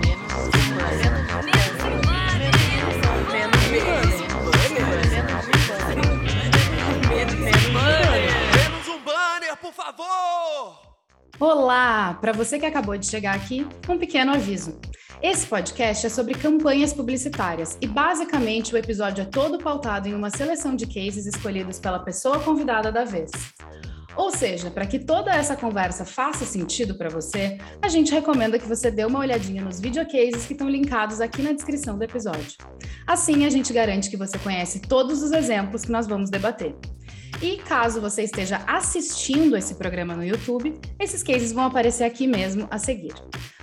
Menos Olá! Para você que acabou de chegar aqui, um pequeno aviso. Esse podcast é sobre campanhas publicitárias e, basicamente, o episódio é todo pautado em uma seleção de cases escolhidos pela pessoa convidada da vez. Ou seja, para que toda essa conversa faça sentido para você, a gente recomenda que você dê uma olhadinha nos videocases que estão linkados aqui na descrição do episódio. Assim, a gente garante que você conhece todos os exemplos que nós vamos debater. E caso você esteja assistindo esse programa no YouTube, esses cases vão aparecer aqui mesmo a seguir.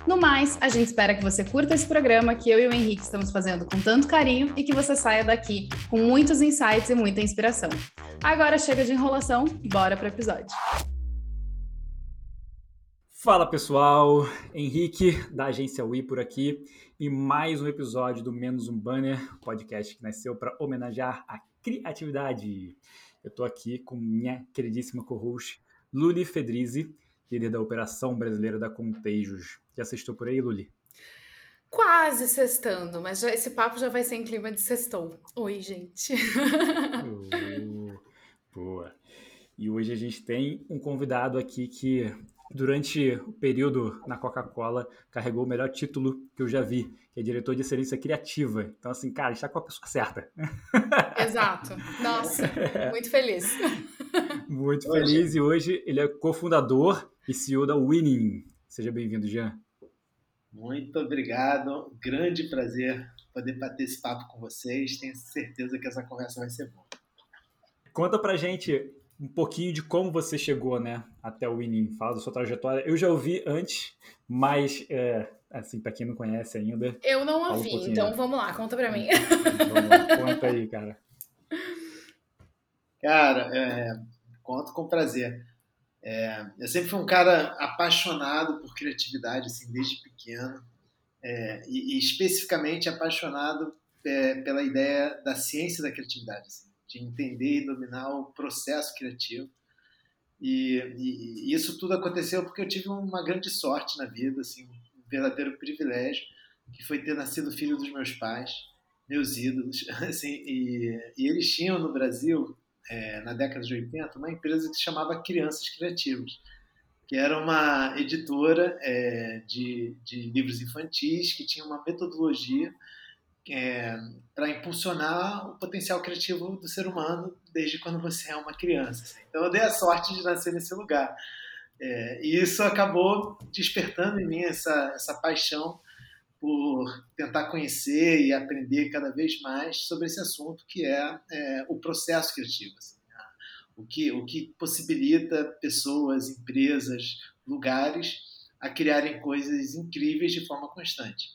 No mais, a gente espera que você curta esse programa que eu e o Henrique estamos fazendo com tanto carinho e que você saia daqui com muitos insights e muita inspiração. Agora chega de enrolação, bora para o episódio. Fala pessoal, Henrique da agência Wii por aqui e mais um episódio do Menos um Banner, podcast que nasceu para homenagear a criatividade. Eu estou aqui com minha queridíssima co-host Luli Fedrizi, líder da Operação Brasileira da Contejos. Já assistiu por aí, Luli? Quase sextando, mas já, esse papo já vai ser em clima de sextou. Oi, gente. uh, boa. E hoje a gente tem um convidado aqui que durante o período na Coca-Cola, carregou o melhor título que eu já vi, que é diretor de excelência criativa. Então, assim, cara, está com a pessoa certa. Exato. Nossa, muito feliz. Muito hoje. feliz. E hoje ele é cofundador e CEO da Winning. Seja bem-vindo, Jean. Muito obrigado. Grande prazer poder bater esse papo com vocês. Tenho certeza que essa conversa vai ser boa. Conta pra gente um pouquinho de como você chegou, né, até o Winning. Fala da sua trajetória. Eu já ouvi antes, mas é, assim, para quem não conhece ainda. Eu não ouvi, um então vamos lá, conta para mim. Vamos lá, conta aí, cara. Cara, é, conto com prazer. É, eu sempre fui um cara apaixonado por criatividade, assim, desde pequeno, é, e, e, especificamente apaixonado é, pela ideia da ciência da criatividade. Assim de entender e dominar o processo criativo. E, e, e, isso tudo aconteceu porque eu tive uma grande sorte na vida, assim, um verdadeiro privilégio, que foi ter nascido filho dos meus pais, meus ídolos, assim, e, e eles tinham no Brasil, é, na década de 80, uma empresa que se chamava Crianças Criativas, que era uma editora é, de, de livros infantis que tinha uma metodologia é, para impulsionar o potencial criativo do ser humano desde quando você é uma criança. Assim. Então eu dei a sorte de nascer nesse lugar. É, e isso acabou despertando em mim essa, essa paixão por tentar conhecer e aprender cada vez mais sobre esse assunto que é, é o processo criativo. Assim, né? o, que, o que possibilita pessoas, empresas, lugares a criarem coisas incríveis de forma constante.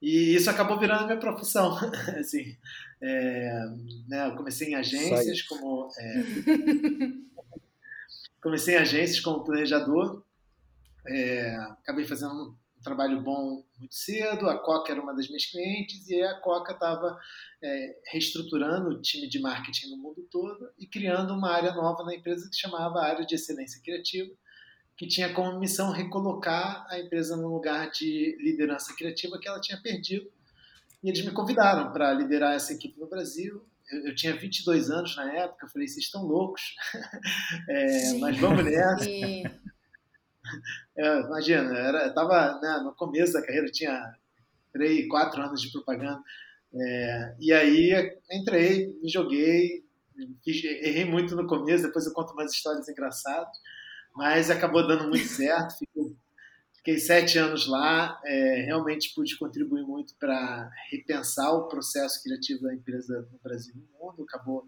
E isso acabou virando a minha profissão. assim, é, né, eu comecei em agências como é, comecei em agências como planejador. É, acabei fazendo um trabalho bom muito cedo. A Coca era uma das minhas clientes e a Coca estava é, reestruturando o time de marketing no mundo todo e criando uma área nova na empresa que chamava Área de Excelência Criativa que tinha como missão recolocar a empresa no lugar de liderança criativa que ela tinha perdido. E eles me convidaram para liderar essa equipe no Brasil. Eu, eu, tinha 22 anos na época, eu falei, vocês estão loucos, é, mas vamos nessa. é, imagina, era, estava né, no começo da carreira, tinha 3, 4 anos de propaganda. É, e aí entrei, me joguei, errei muito no começo, depois eu conto umas histórias engraçadas mas acabou dando muito certo. Fiquei, sete anos lá, é, realmente pude contribuir muito para repensar o processo criativo da empresa no Brasil e no mundo. Acabou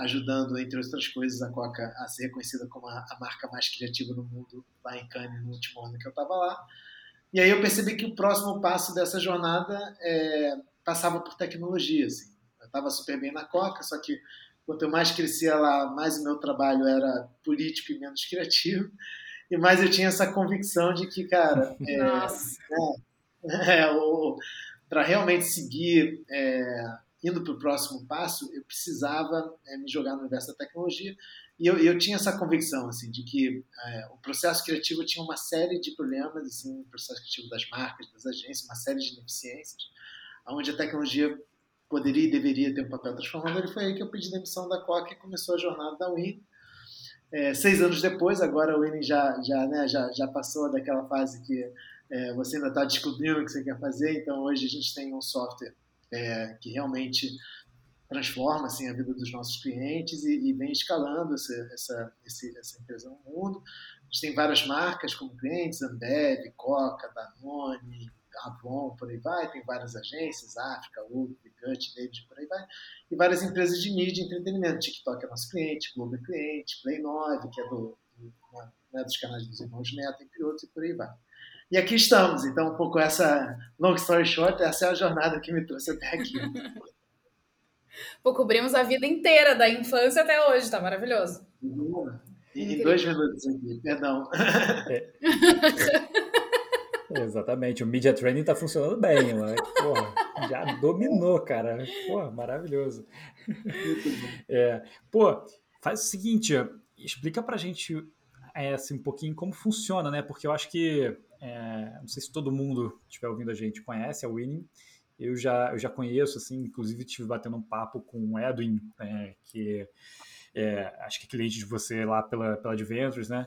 ajudando, entre outras coisas, a Coca a ser reconhecida como a, a marca mais criativa do mundo lá em Cannes no último ano que eu estava lá. E aí eu percebi que o próximo passo dessa jornada é, passava por tecnologia. Assim. Eu estava super bem na Coca, só que Quanto eu mais crescia lá, mais o meu trabalho era político e menos criativo. E mais eu tinha essa convicção de que, cara, é, é, é, para realmente seguir é, indo para o próximo passo, eu precisava é, me jogar no universo da tecnologia. E eu, eu tinha essa convicção, assim, de que é, o processo criativo tinha uma série de problemas, assim, o processo criativo das marcas, das agências, uma série de ineficiências, onde a tecnologia poderia e deveria ter um papel transformador. E foi aí que eu pedi demissão da Coca e começou a jornada da Win. É, seis anos depois, agora a Winning já, já, né, já, já passou daquela fase que é, você ainda está descobrindo o que você quer fazer, então hoje a gente tem um software é, que realmente transforma assim, a vida dos nossos clientes e, e vem escalando essa, essa, essa empresa no mundo. A gente tem várias marcas como clientes, Ambev, Coca, Danone, Avon, por aí vai, tem várias agências, África, Uber, Gut, David, por aí vai, e várias empresas de mídia e entretenimento. TikTok é nosso cliente, Globo é cliente, Play 9, que é do, do né, dos canais dos irmãos Neto, entre outros, e por aí vai. E aqui estamos, então, um pouco essa long story short, essa é a jornada que me trouxe até aqui. Pô, cobrimos a vida inteira, da infância até hoje, tá maravilhoso. Em dois minutos aqui, perdão. É. Exatamente, o Media Training tá funcionando bem, né? Porra, já dominou, cara. Pô, maravilhoso. É, pô, faz o seguinte, explica pra gente é, assim, um pouquinho como funciona, né? Porque eu acho que, é, não sei se todo mundo que estiver ouvindo a gente conhece a Winning, eu já, eu já conheço, assim, inclusive tive batendo um papo com o Edwin, é, que é, acho que é cliente de você lá pela, pela Adventures, né?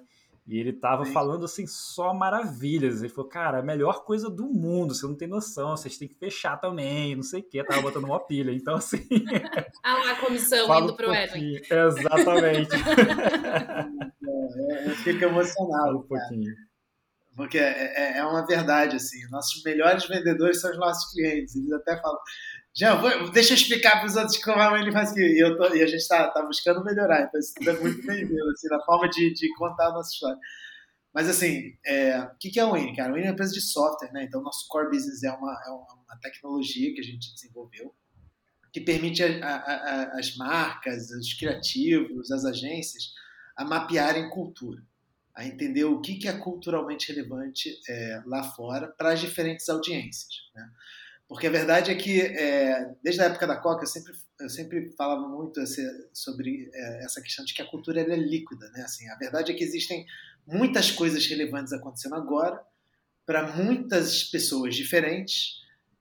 E ele tava Sim. falando assim só maravilhas. Ele falou, cara, a melhor coisa do mundo, você não tem noção, vocês têm que fechar também, não sei o quê. Tava botando uma pilha. Então, assim. Ah lá, a comissão indo pro um Edwin. Exatamente. é, eu fico emocionado. Um pouquinho. Porque é, é, é uma verdade, assim. Nossos melhores vendedores são os nossos clientes. Eles até falam, já, vou, deixa eu explicar para os outros como ele faz aqui. E, eu tô, e a gente está tá buscando melhorar, então isso tudo é muito bem-vindo, assim, na forma de, de contar a nossa história. Mas, assim, é, o que, é o Win, cara? Win é uma empresa de software, né? Então, nosso core business é uma, é uma tecnologia que a gente desenvolveu que permite a, a, a, as marcas, os criativos, as agências a mapearem cultura, a entender o que, que é culturalmente relevante é, lá fora para as diferentes audiências. Né? Porque a verdade é que, é, desde a época da Coca, eu sempre, eu sempre falava muito esse, sobre é, essa questão de que a cultura é líquida. Né? Assim, a verdade é que existem muitas coisas relevantes acontecendo agora para muitas pessoas diferentes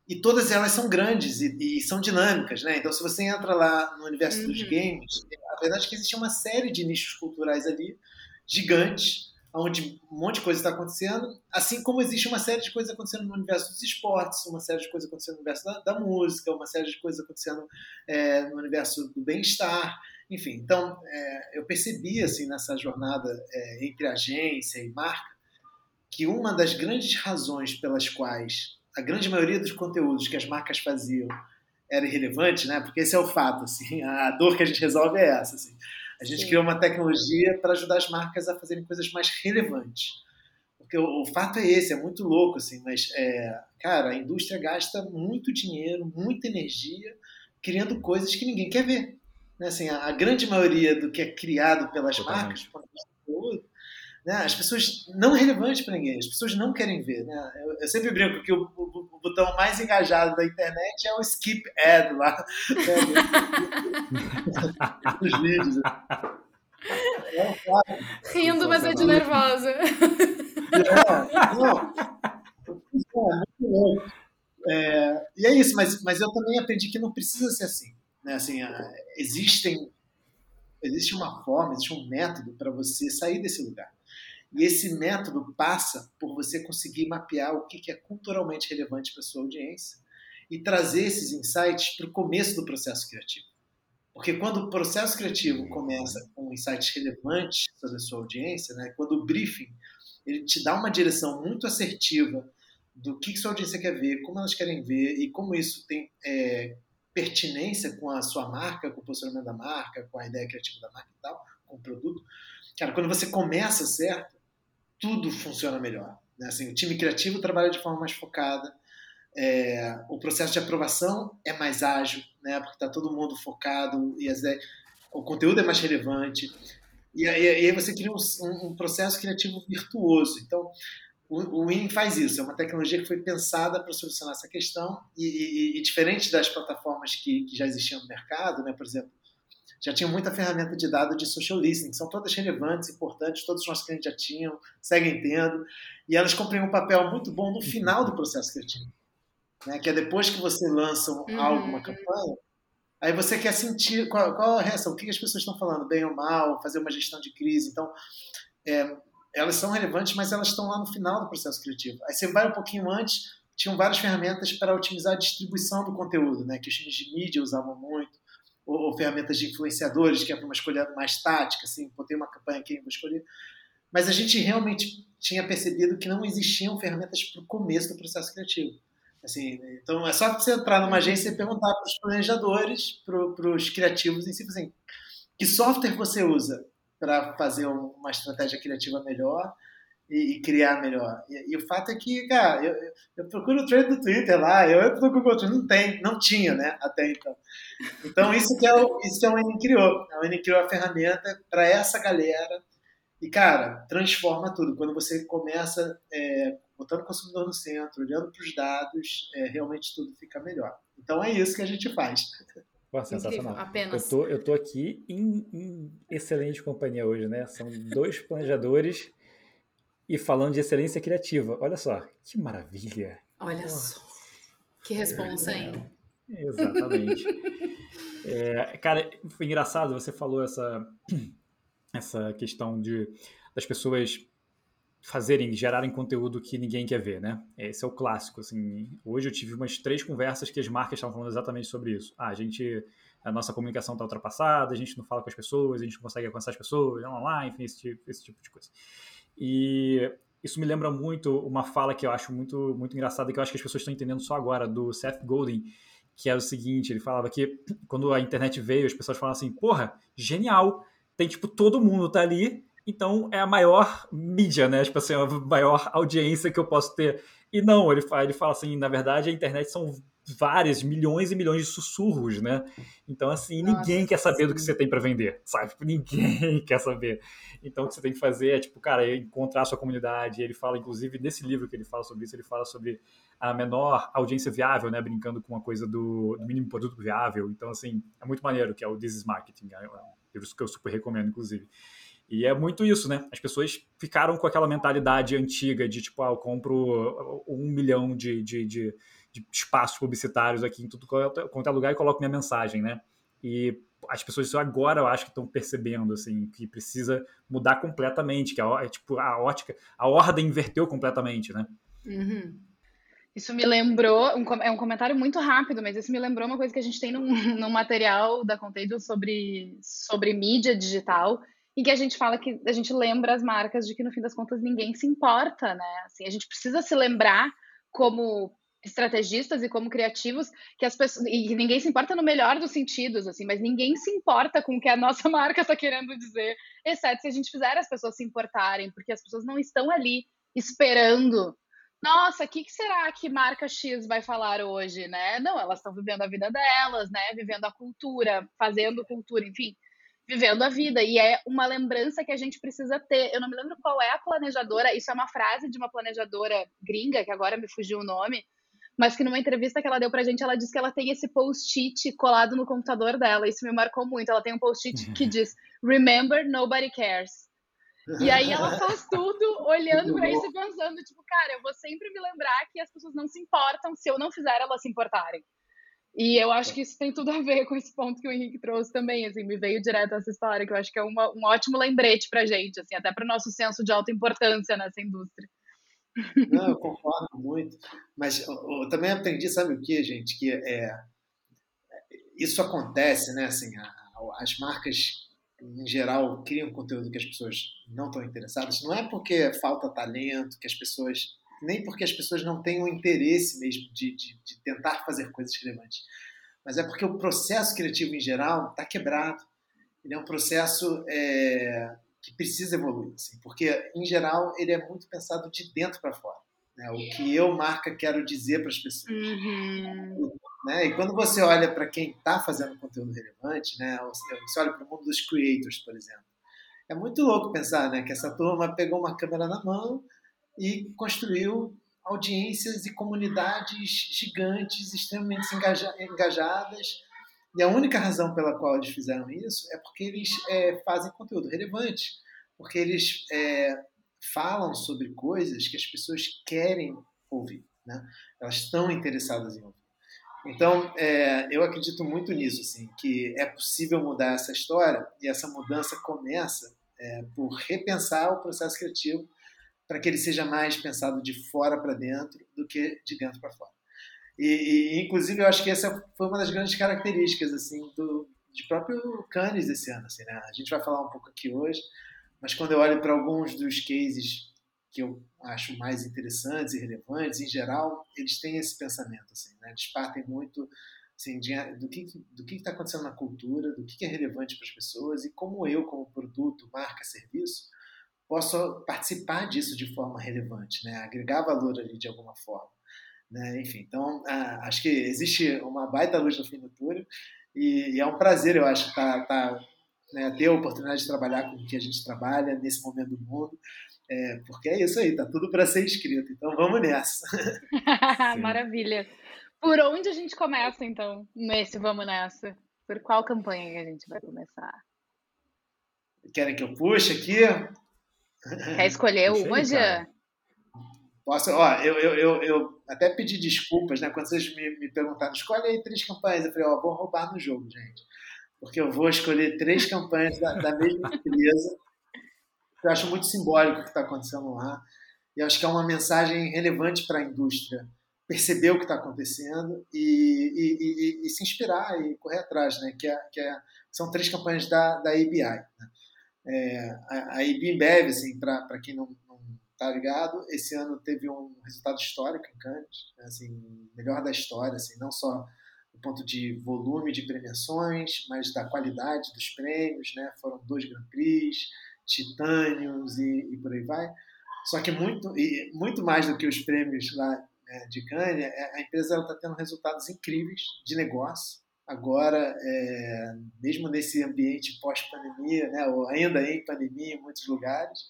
e todas elas são grandes e, e, são dinâmicas. Né? Então, se você entra lá no universo uhum. dos games, a verdade é que existe uma série de nichos culturais ali gigantes onde um monte de coisa está acontecendo, assim como existe uma série de coisas acontecendo no universo dos esportes, uma série de coisas acontecendo no universo da, da música, uma série de coisas acontecendo é, no universo do bem-estar, enfim. Então, é, eu percebi, assim, nessa jornada é, entre agência e marca, que uma das grandes razões pelas quais a grande maioria dos conteúdos que as marcas faziam era irrelevante, né? Porque esse é o fato, assim, a dor que a gente resolve é essa, assim. A gente Sim. criou uma tecnologia para ajudar as marcas a fazerem coisas mais relevantes. Porque o, o fato é esse, é muito louco, assim, mas, é, cara, a indústria gasta muito dinheiro, muita energia criando coisas que ninguém quer ver. Né? Assim, a, a grande maioria do que é criado pelas Totalmente. marcas, né? as pessoas não é relevante para ninguém, as pessoas não querem ver. Né? Eu, eu sempre brinco que o, o, o, botão mais engajado da internet é o skip ad lá. Os vídeos. É, claro. Rindo, mas é de nervosa. É, não. É, muito louco. É, e é isso, mas, mas eu também aprendi que não precisa ser assim. Né? assim existem, existe uma forma, existe um método para você sair desse lugar. E esse método passa por você conseguir mapear o que é culturalmente relevante para sua audiência e trazer esses insights para o começo do processo criativo. Porque quando o processo criativo começa com insights relevantes sobre a sua audiência, né, quando o briefing ele te dá uma direção muito assertiva do que, que sua audiência quer ver, como elas querem ver e como isso tem é, pertinência com a sua marca, com o posicionamento da marca, com a ideia criativa da marca e tal, com o produto. Cara, quando você começa certo, tudo funciona melhor. Né? Assim, o time criativo trabalha de forma mais focada, é, o processo de aprovação é mais ágil, né? porque está todo mundo focado e as, o conteúdo é mais relevante. E, e, aí você cria um, um, processo criativo virtuoso. Então, o, o Win faz isso. É uma tecnologia que foi pensada para solucionar essa questão e, e, diferente das plataformas que, que, já existiam no mercado, né? por exemplo, já tinha muita ferramenta de dado de social listening, são todas relevantes, importantes, todos os nossos clientes já tinham, seguem tendo, e elas cumprem um papel muito bom no final do processo criativo, né? que é depois que você lança uhum. algo, uma campanha, aí você quer sentir qual, qual a reação, o que as pessoas estão falando, bem ou mal, fazer uma gestão de crise, então é, elas são relevantes, mas elas estão lá no final do processo criativo. Aí você vai um pouquinho antes, tinham várias ferramentas para otimizar a distribuição do conteúdo, né? que os times de mídia usavam muito, ou, ou ferramentas de influenciadores, que é para uma escolha mais tática, assim, botei uma campanha aqui, vou escolher. Mas a gente realmente tinha percebido que não existiam ferramentas para o começo do processo criativo. Assim, então é só você entrar numa agência e perguntar para os planejadores, para os criativos em si, assim, que software você usa para fazer uma estratégia criativa melhor? E, e criar melhor. E, e, o fato é que, cara, eu, eu procuro o trend do Twitter lá, eu entro no Google Trends, não tem, não tinha, né, até então. Então, isso que é o, isso que a Winnie criou. A Winnie criou a ferramenta para essa galera e, cara, transforma tudo. Quando você começa é, botando o consumidor no centro, olhando para os dados, é, realmente tudo fica melhor. Então, é isso que a gente faz. Pô, sensacional. Incrível, apenas. Eu tô, eu tô aqui em, em excelente companhia hoje, né? São dois planejadores e falando de excelência criativa. Olha só, que maravilha. Olha só. Que responsa, hein? É, exatamente. é, cara, foi engraçado, você falou essa, essa questão de das pessoas fazerem, gerarem conteúdo que ninguém quer ver, né? Esse é o clássico, assim. Hoje eu tive umas três conversas que as marcas estavam falando exatamente sobre isso. Ah, a gente, a nossa comunicação está ultrapassada, a gente não fala com as pessoas, a gente não consegue alcançar as pessoas, online, enfim, esse tipo, esse tipo de coisa. E isso me lembra muito uma fala que eu acho muito, muito engraçada, que eu acho que as pessoas estão entendendo só agora, do Seth Godin, que é o seguinte, ele falava que quando a internet veio, as pessoas falavam assim, porra, genial, tem tipo, todo mundo tá ali, então é a maior mídia, né? Tipo assim, a maior audiência que eu posso ter. E não, ele fala, ele fala assim, na verdade a internet são várias, milhões e milhões de sussurros, né? Então, assim, Nossa, ninguém quer saber sim. do que você tem para vender, sabe? Tipo, ninguém quer saber. Então, o que você tem que fazer é, tipo, cara, encontrar a sua comunidade. Ele fala, inclusive, nesse livro que ele fala sobre isso, ele fala sobre a menor audiência viável, né? Brincando com uma coisa do, do mínimo produto viável. Então, assim, é muito maneiro, que é o This is Marketing. É um livro que eu super recomendo, inclusive. E é muito isso, né? As pessoas ficaram com aquela mentalidade antiga de, tipo, ah, eu compro um milhão de, de, de de espaços publicitários aqui em tudo quanto é lugar e coloco minha mensagem, né? E as pessoas agora eu acho que estão percebendo assim que precisa mudar completamente, que a, é, tipo a ótica, a ordem inverteu completamente, né? Uhum. Isso me lembrou, um, é um comentário muito rápido, mas isso me lembrou uma coisa que a gente tem num, material da Contagion sobre, sobre mídia digital, em que a gente fala que a gente lembra as marcas de que no fim das contas ninguém se importa, né? Assim, a gente precisa se lembrar como estrategistas e como criativos que as pessoas e ninguém se importa no melhor dos sentidos assim mas ninguém se importa com o que a nossa marca está querendo dizer exceto se a gente fizer as pessoas se importarem porque as pessoas não estão ali esperando nossa o que, que será que marca X vai falar hoje né? Não elas estão vivendo a vida delas né vivendo a cultura fazendo cultura enfim vivendo a vida e é uma lembrança que a gente precisa ter. Eu não me lembro qual é a planejadora isso é uma frase de uma planejadora gringa que agora me fugiu o nome mas que numa entrevista que ela deu pra gente, ela disse que ela tem esse post-it colado no computador dela. Isso me marcou muito. Ela tem um post-it que diz: Remember, nobody cares. E aí ela faz tudo olhando para isso e pensando, tipo, cara, eu vou sempre me lembrar que as pessoas não se importam se eu não fizer elas se importarem. E eu acho que isso tem tudo a ver com esse ponto que o Henrique trouxe também, assim, me veio direto essa história, que eu acho que é uma, um ótimo lembrete pra gente, assim, até para o nosso senso de alta importância nessa indústria. Não, eu concordo muito. Mas eu, eu, também aprendi, sabe o que, gente? Que é, isso acontece, né? Assim, a, as marcas, em geral, criam conteúdo que as pessoas não estão interessadas. Não é porque falta talento, que as pessoas. Nem porque as pessoas não têm o interesse mesmo de, de, de tentar fazer coisas relevantes. Mas é porque o processo criativo, em geral, está quebrado. Ele é um processo. É, que precisa evoluir, assim, porque em geral ele é muito pensado de dentro para fora, né? O que eu marca quero dizer para as pessoas. Uhum. Né? E quando você olha para quem está fazendo conteúdo relevante, né? Você olha para o mundo dos creators, por exemplo, é muito louco pensar, né, que essa turma pegou uma câmera na mão e construiu audiências e comunidades gigantes, extremamente engajadas E a única razão pela qual eles fizeram isso é porque eles é, fazem conteúdo relevante, porque eles é, falam sobre coisas que as pessoas querem ouvir, né? elas estão interessadas em ouvir. Então, é, eu acredito muito nisso, assim, que é possível mudar essa história e essa mudança começa é, por repensar o processo criativo para que ele seja mais pensado de fora para dentro do que de dentro para fora. E, e, inclusive, eu acho que essa foi uma das grandes características assim do de próprio Cannes esse ano. Assim, né? A gente vai falar um pouco aqui hoje, mas quando eu olho para alguns dos cases que eu acho mais interessantes e relevantes, em geral, eles têm esse pensamento. Assim, né? Eles partem muito assim, de, do que do que está acontecendo na cultura, do que é relevante para as pessoas e como eu, como produto, marca, serviço, posso participar disso de forma relevante, né? agregar valor ali de alguma forma. Né? Enfim, então ah, acho que existe uma baita luz no fim do túnel e, e é um prazer, eu acho, tá, tá, né, ter a oportunidade de trabalhar com o que a gente trabalha nesse momento do mundo, é, porque é isso aí, tá tudo para ser escrito, então vamos nessa. Maravilha. Por onde a gente começa, então, nesse Vamos Nessa? Por qual campanha que a gente vai começar? Querem que eu puxe aqui? Quer escolher uma, Jean? Posso, ó, eu, eu, eu, eu, até pedi desculpas, né? Quando vocês me, me perguntaram, escolhe aí três campanhas. Eu falei, ó, vou roubar no jogo, gente. Porque eu vou escolher três campanhas da, da mesma empresa. Eu acho muito simbólico o que está acontecendo lá. E acho que é uma mensagem relevante para a indústria perceber o que está acontecendo e, e, e, e, se inspirar e correr atrás, né? Que, é, que é, são três campanhas da, da ABI. Né? É, a, a IBMBev, assim, para quem não, tá ligado? Esse ano teve um resultado histórico em Cannes, né? assim, melhor da história, assim, não só do ponto de volume de premiações, mas da qualidade dos prêmios, né? Foram dois Grand Prix, titânios e, e por aí vai. Só que muito, e muito mais do que os prêmios lá né, de Cannes, é, a empresa está tendo resultados incríveis de negócio. Agora, é, mesmo nesse ambiente pós-pandemia, né, ou ainda em pandemia em muitos lugares,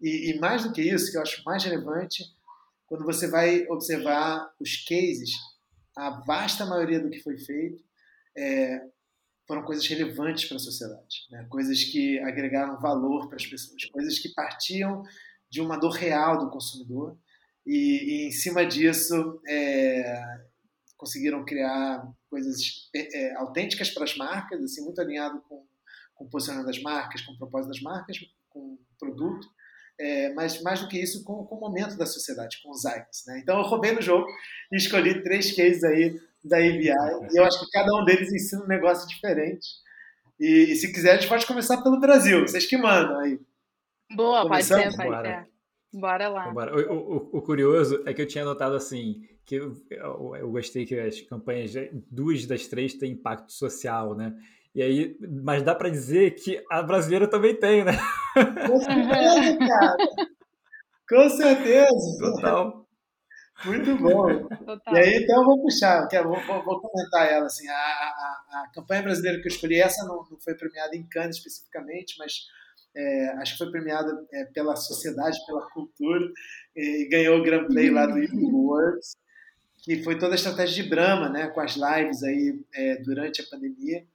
e, e, mais do que isso, que eu acho mais relevante, quando você vai observar os cases, a vasta maioria do que foi feito é, foram coisas relevantes para a sociedade, né? coisas que agregaram valor para as pessoas, coisas que partiam de uma dor real do consumidor e, e em cima disso é, conseguiram criar coisas é, é autênticas para as marcas, assim muito alinhado com, com o posicionamento das marcas, com o propósito das marcas, com o produto é, mas mais do que isso, com, com, o momento da sociedade, com os icons. Né? Então eu roubei no jogo e escolhi três cases aí da ABI e eu acho que cada um deles ensina um negócio diferente. E, e se quiser, a gente pode começar pelo Brasil, vocês que mandam aí. Boa, Começamos? pode ser, pode Bora. ser. Bora lá. Bora. O, o, o, curioso é que eu tinha notado assim, que eu, eu, eu gostei que as campanhas, duas das três têm impacto social, né? E aí, mas dá para dizer que a brasileira também tem, né? Com certeza, cara. Com certeza. Total. Muito bom. Total. E aí, então, eu vou puxar, vou, vou, vou comentar ela. Assim, a, a, a, campanha brasileira que eu escolhi, essa não, não foi premiada em Cannes especificamente, mas é, acho que foi premiada é, pela sociedade, pela cultura, e ganhou o Grand Play lá do Awards, que foi toda a estratégia de Brahma, né, com as lives aí é, durante a pandemia.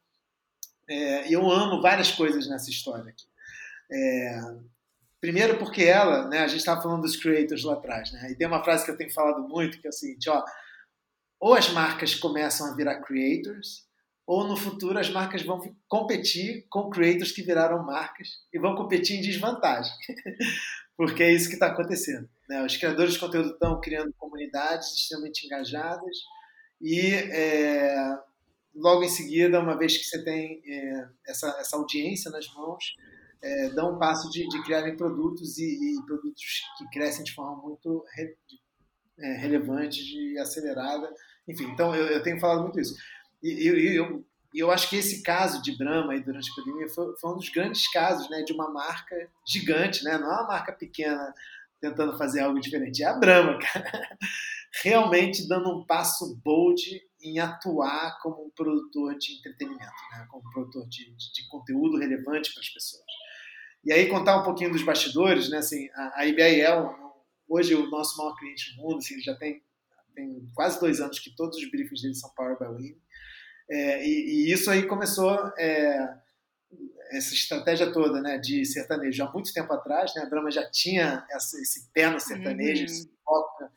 É, eu amo várias coisas nessa história aqui. É, primeiro porque ela, né, a gente estava falando dos creators lá atrás, né, e tem uma frase que eu tenho falado muito que é o seguinte, ó, ou as marcas começam a virar creators, ou no futuro as marcas vão competir com creators que viraram marcas e vão competir em desvantagem, porque é isso que está acontecendo. Né? Os criadores de conteúdo estão criando comunidades extremamente engajadas e é, logo em seguida, uma vez que você tem é, essa, essa audiência nas mãos, é, dão um passo de, de criarem produtos e, e, produtos que crescem de forma muito re, é, relevante e acelerada. Enfim, então eu, eu, tenho falado muito isso. E, e eu, eu acho que esse caso de Brahma aí durante a pandemia foi, foi, um dos grandes casos né, de uma marca gigante, né? não é uma marca pequena tentando fazer algo diferente, é a Brahma, cara. Realmente dando um passo bold em atuar como um produtor de entretenimento, né? como um produtor de, de, de conteúdo relevante para as pessoas. E aí contar um pouquinho dos bastidores, né? Assim, a, a IBIL, hoje o nosso maior cliente no mundo, assim, já tem, tem quase dois anos que todos os briefings deles são Power by Win. É, e, e, isso aí começou é, essa estratégia toda né, de sertanejo há muito tempo atrás. Né, a Brahma já tinha essa, esse pé no sertanejo, uhum. esse foco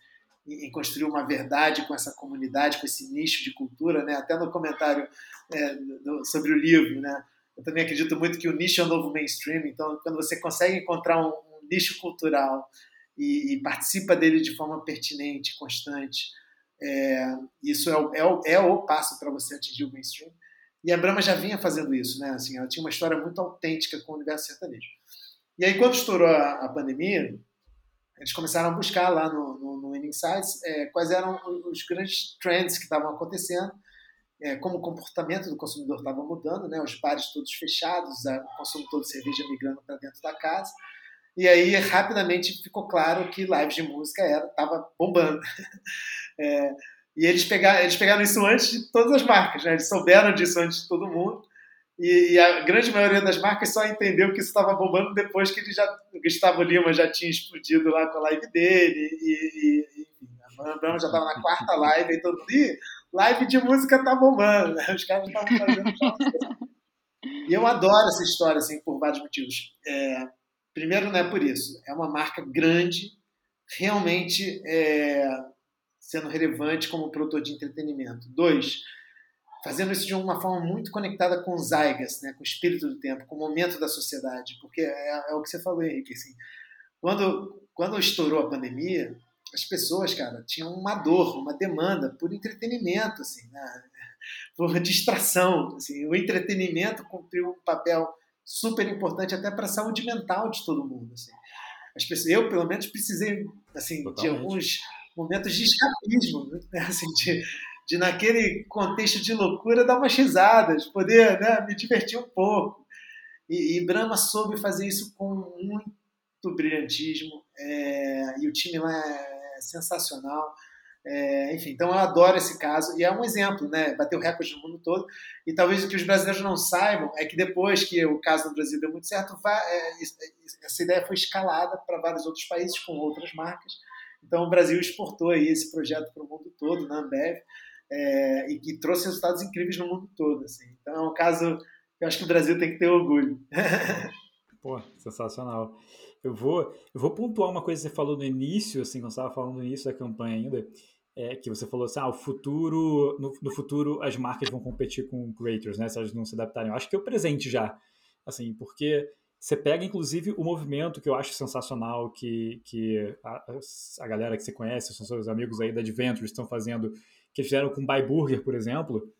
em, construir uma verdade com essa comunidade, com esse nicho de cultura. Né, até no comentário é, do, sobre o livro, né, eu também acredito muito que o nicho é o novo mainstream. Então, quando você consegue encontrar um, um nicho cultural e, e, participa dele de forma pertinente, constante, é, isso é o, é, é o passo para você atingir o mainstream. E a Brahma já vinha fazendo isso, né? Assim, ela tinha uma história muito autêntica com o universo sertanejo. E aí, quando estourou a, a pandemia, eles começaram a buscar lá no, no, no Insights é, quais eram os grandes trends que estavam acontecendo, é, como o comportamento do consumidor estava mudando, né? Os bares todos fechados, o consumo todo de cerveja migrando para dentro da casa. E aí, rapidamente ficou claro que lives de música estava bombando. É, e eles pegaram, eles pegaram isso antes de todas as marcas, né? Eles souberam disso antes de todo mundo. E, e a grande maioria das marcas só entendeu que isso estava bombando depois que ele já, o Gustavo Lima já tinha explodido lá com a live dele. E, e a Brahma já estava na quarta live, e todo mundo, live de música tá bombando, né? Os caras estavam fazendo E eu adoro essa história, assim, por vários motivos. É, primeiro, não é por isso. É uma marca grande, realmente é, sendo relevante como produtor de entretenimento. Dois, fazendo isso de uma forma muito conectada com os Zygas, né, com o espírito do tempo, com o momento da sociedade, porque é, é o que você falou, Henrique. Assim, quando, quando estourou a pandemia, as pessoas, cara, tinham uma dor, uma demanda por entretenimento, assim, né? por distração. Assim, o entretenimento cumpriu um papel super importante até para a saúde mental de todo mundo. Assim. As pessoas, eu, pelo menos, precisei assim, de alguns momentos de escapismo, né? assim, de, de naquele contexto de loucura dar umas risadas, poder né, me divertir um pouco. E, e Brahma soube fazer isso com muito brilhantismo, é, e o time lá é sensacional. É, enfim, então eu adoro esse caso e é um exemplo, né? Bateu recorde no mundo todo. E talvez o que os brasileiros não saibam é que depois que o caso no Brasil deu muito certo, vai, é, essa ideia foi escalada para vários outros países com outras marcas. Então o Brasil exportou aí esse projeto para o mundo todo, na Ambev, é, e que trouxe resultados incríveis no mundo todo. Assim. Então é um caso que eu acho que o Brasil tem que ter orgulho. Pô, sensacional. Eu vou, eu vou pontuar uma coisa que você falou no início, assim, quando você estava falando no início da campanha ainda, é, que você falou assim, ah, o futuro, no, no, futuro as marcas vão competir com creators, né, se elas não se adaptarem. Eu acho que é o presente já, assim, porque você pega, inclusive, o movimento que eu acho sensacional, que, que a, a galera que você conhece, são seus amigos aí da Adventures, estão fazendo, que fizeram com o Buy Burger, por exemplo,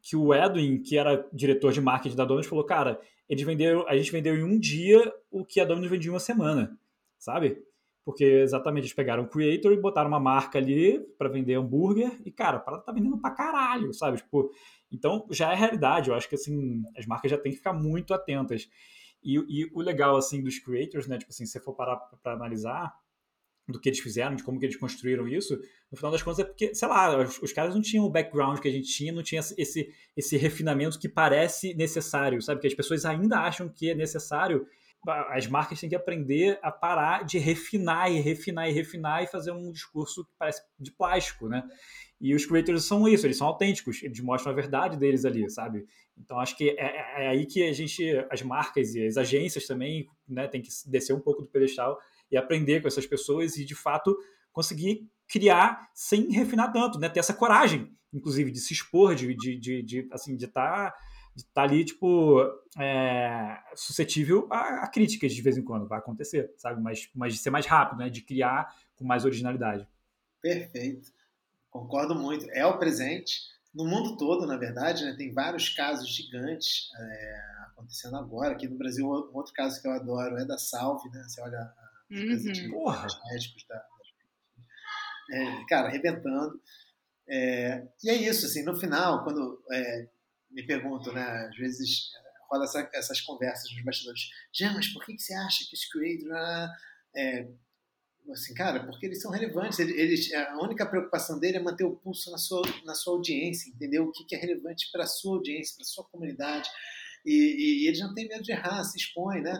que o Edwin, que era diretor de marketing da Domino's, falou, cara, eles venderam, a gente vendeu em um dia o que a Domino's vendia em uma semana, sabe? Porque exatamente eles pegaram o creator e botaram uma marca ali para vender hambúrguer e, cara, a parada tá vendendo pra caralho, sabe? Tipo, então já é realidade. Eu acho que, assim, as marcas já têm que ficar muito atentas. E, e o legal, assim, dos creators, né? Tipo assim, se você for parar para analisar, do que eles fizeram, de como que eles construíram isso, no final das contas é porque, sei lá, os, os, caras não tinham o background que a gente tinha, não tinha esse, esse refinamento que parece necessário, sabe? Que as pessoas ainda acham que é necessário. As marcas têm que aprender a parar de refinar e refinar e refinar e fazer um discurso que parece de plástico, né? E os creators são isso, eles são autênticos, eles mostram a verdade deles ali, sabe? Então acho que é, é, é aí que a gente, as marcas e as agências também, né, tem que descer um pouco do pedestal e aprender com essas pessoas e, de fato, conseguir criar sem refinar tanto, né? Ter essa coragem, inclusive, de se expor, de, de, de, de assim, de estar tá, de tá ali, tipo, é, suscetível a, a, críticas de vez em quando, vai acontecer, sabe? Mas, mas de ser mais rápido, né? De criar com mais originalidade. Perfeito. Concordo muito. É o presente. No mundo todo, na verdade, né, tem vários casos gigantes é, acontecendo agora. Aqui no Brasil, um outro caso que eu adoro é da Salve, né? Você olha uhum. Porra. médicos da, é, cara, arrebentando. É, e é isso, assim, no final, quando é, me perguntam, né, às vezes rola essa, essas conversas nos bastidores, Jean, mas por que, que você acha que os creators... É, assim, cara, porque eles são relevantes, eles, a única preocupação dele é manter o pulso na sua, na sua audiência, entendeu? O que, que é relevante para a sua audiência, para a sua comunidade, e, e, e eles não têm medo de errar, se expõem, né?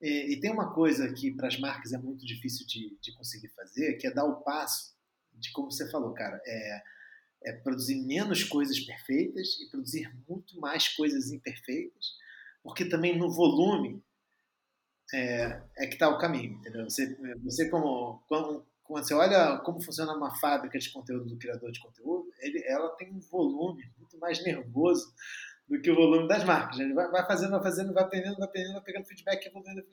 E, e tem uma coisa que para as marcas é muito difícil de, de conseguir fazer, que é dar o passo de como você falou, cara. É, é produzir menos coisas perfeitas e produzir muito mais coisas imperfeitas, porque também no volume é, é que está o caminho, entendeu? Você, você como, como, quando você olha como funciona uma fábrica de conteúdo do criador de conteúdo, ele, ela tem um volume muito mais nervoso do que o volume das marcas. Ele vai, fazendo, vai fazendo, vai aprendendo, vai aprendendo, vai pegando feedback, evoluindo.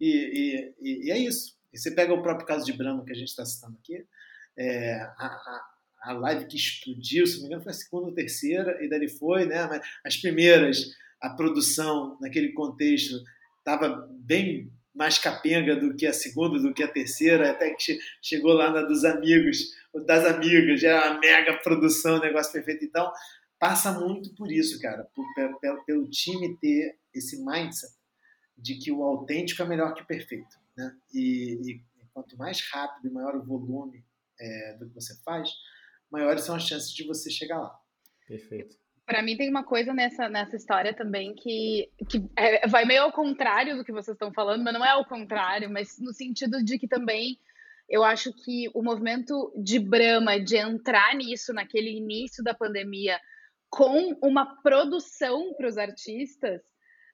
E, e, e, é isso. E você pega o próprio caso de Brahma que a gente está citando aqui, é, a, a, a live que explodiu, se não me engano, foi a segunda ou terceira, e dali foi, né? Mas as primeiras, a produção naquele contexto estava bem mais capenga do que a segunda, do que a terceira, até que chegou lá na dos amigos, das amigas, era uma mega produção, negócio perfeito. Então, passa muito por isso, cara, por, pelo, pelo time ter esse mindset de que o autêntico é melhor que o perfeito. Né? E, e quanto mais rápido e maior o volume é, do que você faz, maiores são as chances de você chegar lá. Perfeito. Para mim tem uma coisa nessa, nessa história também que, que é, vai meio ao contrário do que vocês estão falando, mas não é ao contrário, mas no sentido de que também eu acho que o movimento de Brahma, de entrar nisso naquele início da pandemia, com uma produção para os artistas,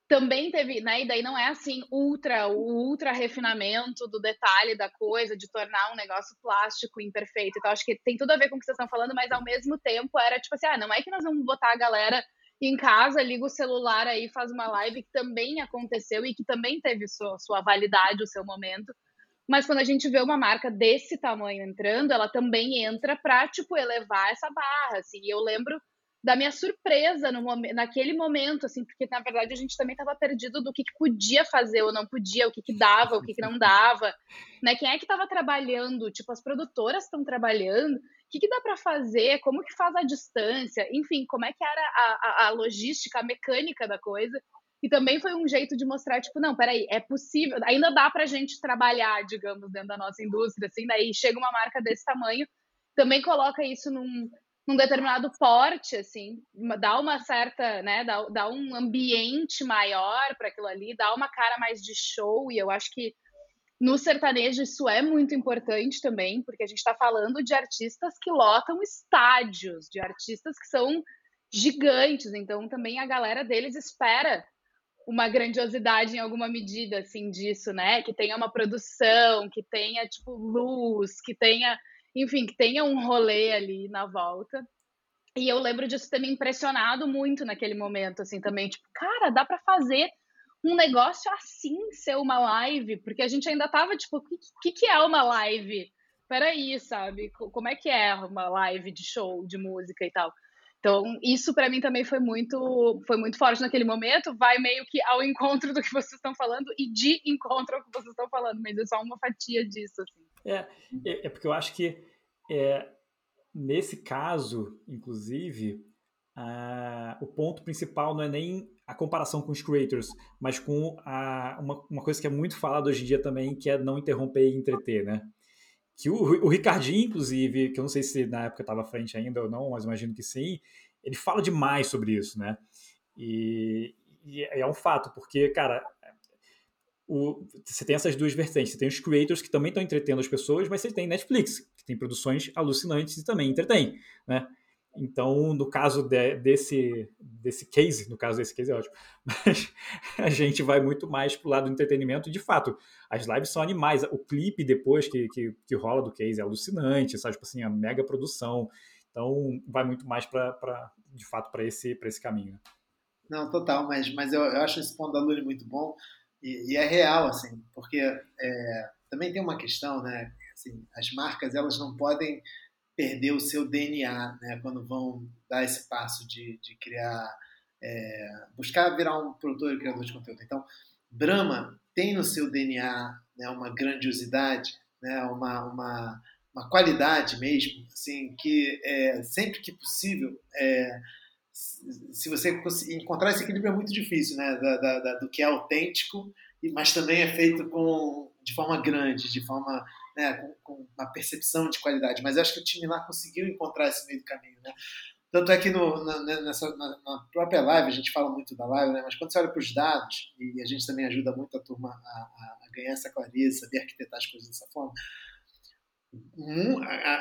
também teve, né? E daí não é assim ultra, o ultra refinamento do detalhe da coisa, de tornar um negócio plástico imperfeito. Então acho que tem tudo a ver com o que vocês estão falando, mas ao mesmo tempo era tipo assim, ah, não é que nós vamos botar a galera em casa, liga o celular aí, faz uma live que também aconteceu e que também teve sua, sua validade, o seu momento. Mas quando a gente vê uma marca desse tamanho entrando, ela também entra para tipo elevar essa barra, assim. E eu lembro da minha surpresa no momento, naquele momento, assim, porque na verdade a gente também estava perdido do que, que, podia fazer ou não podia, o que, que dava, o que, que não dava, né? Quem é que estava trabalhando? Tipo, as produtoras estão trabalhando, o que, que dá para fazer? Como que faz a distância? Enfim, como é que era a, a, a logística, a mecânica da coisa? E também foi um jeito de mostrar, tipo, não, peraí, é possível, ainda dá pra gente trabalhar, digamos, dentro da nossa indústria, assim, daí chega uma marca desse tamanho, também coloca isso num, num determinado porte, assim, dá uma certa, né, dá, dá um ambiente maior para aquilo ali, dá uma cara mais de show, e eu acho que no sertanejo isso é muito importante também, porque a gente está falando de artistas que lotam estádios, de artistas que são gigantes, então também a galera deles espera uma grandiosidade em alguma medida, assim, disso, né, que tenha uma produção, que tenha, tipo, luz, que tenha enfim, que tenha um rolê ali na volta. E eu lembro disso ter me impressionado muito naquele momento, assim, também, tipo, cara, dá para fazer um negócio assim ser uma live, porque a gente ainda tava, tipo, o que, que é uma live? Peraí, sabe? Como é que é uma live de show, de música e tal? Então, isso para mim também foi muito, foi muito forte naquele momento. Vai meio que ao encontro do que vocês estão falando e de encontro ao que vocês estão falando, mas é só uma fatia disso. Assim. É, é, é porque eu acho que é, nesse caso, inclusive, a, o ponto principal não é nem a comparação com os creators, mas com a, uma, uma coisa que é muito falada hoje em dia também, que é não interromper e entreter, né? Que o, o Ricardinho, inclusive, que eu não sei se na época estava à frente ainda ou não, mas imagino que sim, ele fala demais sobre isso, né? E, e é um fato, porque, cara, o, você tem essas duas vertentes. Você tem os creators que também estão entretendo as pessoas, mas você tem Netflix, que tem produções alucinantes e também entretém, né? Então, no caso de, desse, desse case, no caso desse case é ótimo, mas a gente vai muito mais pro lado do entretenimento. De fato, as lives são animais. O clipe depois que, que, que rola do case é alucinante, sabe? Tipo assim, a mega produção. Então, vai muito mais para, de fato, para esse, esse caminho. Né? Não, total, mas, mas eu, eu acho esse ponto da Luli muito bom, e, e é real, assim, porque é, também tem uma questão, né? Assim, as marcas elas não podem perder o seu DNA, né? Quando vão dar esse passo de, de criar, é, buscar virar um produtor e criador de conteúdo. Então, Brahma tem no seu DNA né, uma grandiosidade, né? Uma, uma, uma qualidade mesmo, assim, que é, sempre que possível é, se você encontrar esse equilíbrio é muito difícil, né? Da, da, da, do que é autêntico, mas também é feito com, de forma grande, de forma né, com, com, uma percepção de qualidade. Mas acho que o time lá conseguiu encontrar esse meio do caminho, né? Tanto é que no, na, né, nessa, na, na, própria live, a gente fala muito da live, né? mas quando você olha para os dados, e a gente também ajuda muito a turma a, a, a ganhar essa clareza, saber arquitetar as coisas dessa forma,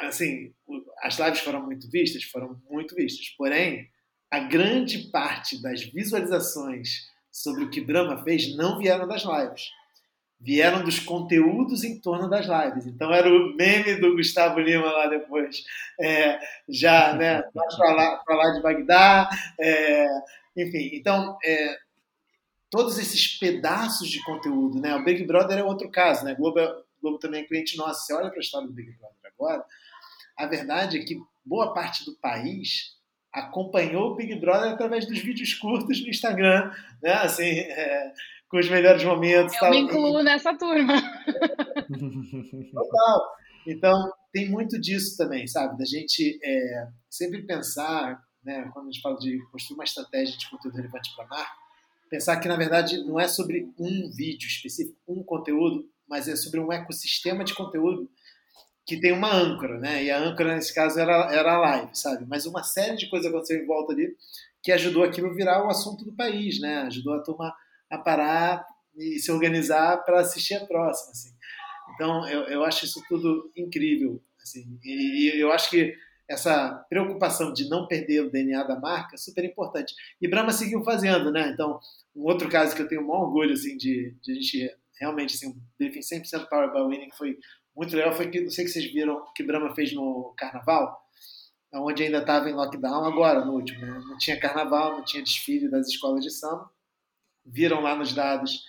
assim, as lives foram muito vistas, foram muito vistas. Porém, a grande parte das visualizações sobre o que Brahma fez não vieram das lives. Vieram dos conteúdos em torno das lives. Então era o meme do Gustavo Lima lá depois. É, já, né? Para lá, lá de Bagdá. É, enfim, então, é, todos esses pedaços de conteúdo, né? O Big Brother é outro caso, né? Globo, é, Globo também é cliente nosso. Você olha para a história do Big Brother agora, a verdade é que boa parte do país acompanhou o Big Brother através dos vídeos curtos no Instagram, né? Assim, é, com os melhores momentos. Eu tal. me incluo nessa turma. Total. Então, tem muito disso também, sabe? Da gente é, sempre pensar, né, quando a gente fala de construir uma estratégia de conteúdo relevante para a marca, pensar que, na verdade, não é sobre um vídeo específico, um conteúdo, mas é sobre um ecossistema de conteúdo que tem uma âncora, né? E a âncora, nesse caso, era, era a live, sabe? Mas uma série de coisas aconteceu em volta ali que ajudou aquilo a virar o assunto do país, né? Ajudou a turma a parar e se organizar para assistir a próxima, assim. Então, eu, eu acho isso tudo incrível, assim. E, e eu acho que essa preocupação de não perder o DNA da marca é super importante. E Brahma seguiu fazendo, né? Então, um outro caso que eu tenho o maior orgulho, assim, de, de a gente realmente, assim, um briefing 100% Power by Winning foi muito legal foi que, não sei se vocês viram, que Brahma fez no Carnaval, onde ainda estava em lockdown agora, no último. Né? Não tinha Carnaval, não tinha desfile das escolas de samba. Viram lá nos dados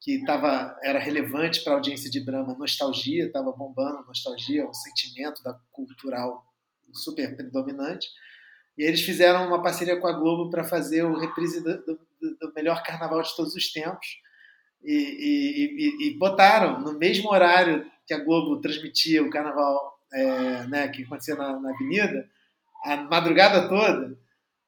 que tava, era relevante para a audiência de Brahma nostalgia, estava bombando nostalgia, um sentimento da cultural super predominante. E eles fizeram uma parceria com a Globo para fazer o reprise do, do, do melhor carnaval de todos os tempos. E, e, e, e, botaram no mesmo horário que a Globo transmitia o carnaval é, né, que acontecia na, na, Avenida, a madrugada toda,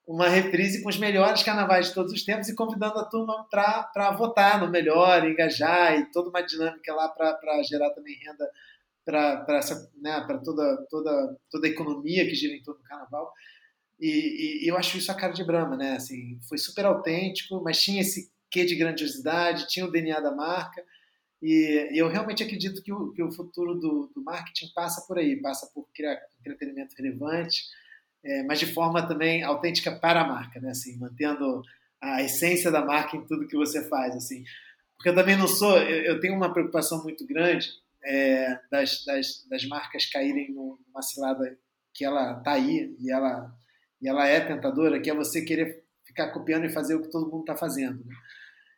uma reprise com os melhores carnavais de todos os tempos e convidando a turma para votar no melhor, engajar e toda uma dinâmica lá para gerar também renda para né, toda, toda, toda a economia que gira em torno do carnaval. E, e, eu acho isso a cara de Brahma, né? Assim, foi super autêntico, mas tinha esse quê de grandiosidade, tinha o DNA da marca e, e eu realmente acredito que o, que o futuro do, do, marketing passa por aí, passa por criar entretenimento relevante, é, mas de forma também autêntica para a marca, né? Assim, mantendo a essência da marca em tudo que você faz, assim. Porque eu também não sou, eu, eu tenho uma preocupação muito grande é, das, das, das, marcas caírem numa cilada que ela tá aí e ela e ela é tentadora, que é você querer ficar copiando e fazer o que todo mundo está fazendo. Né?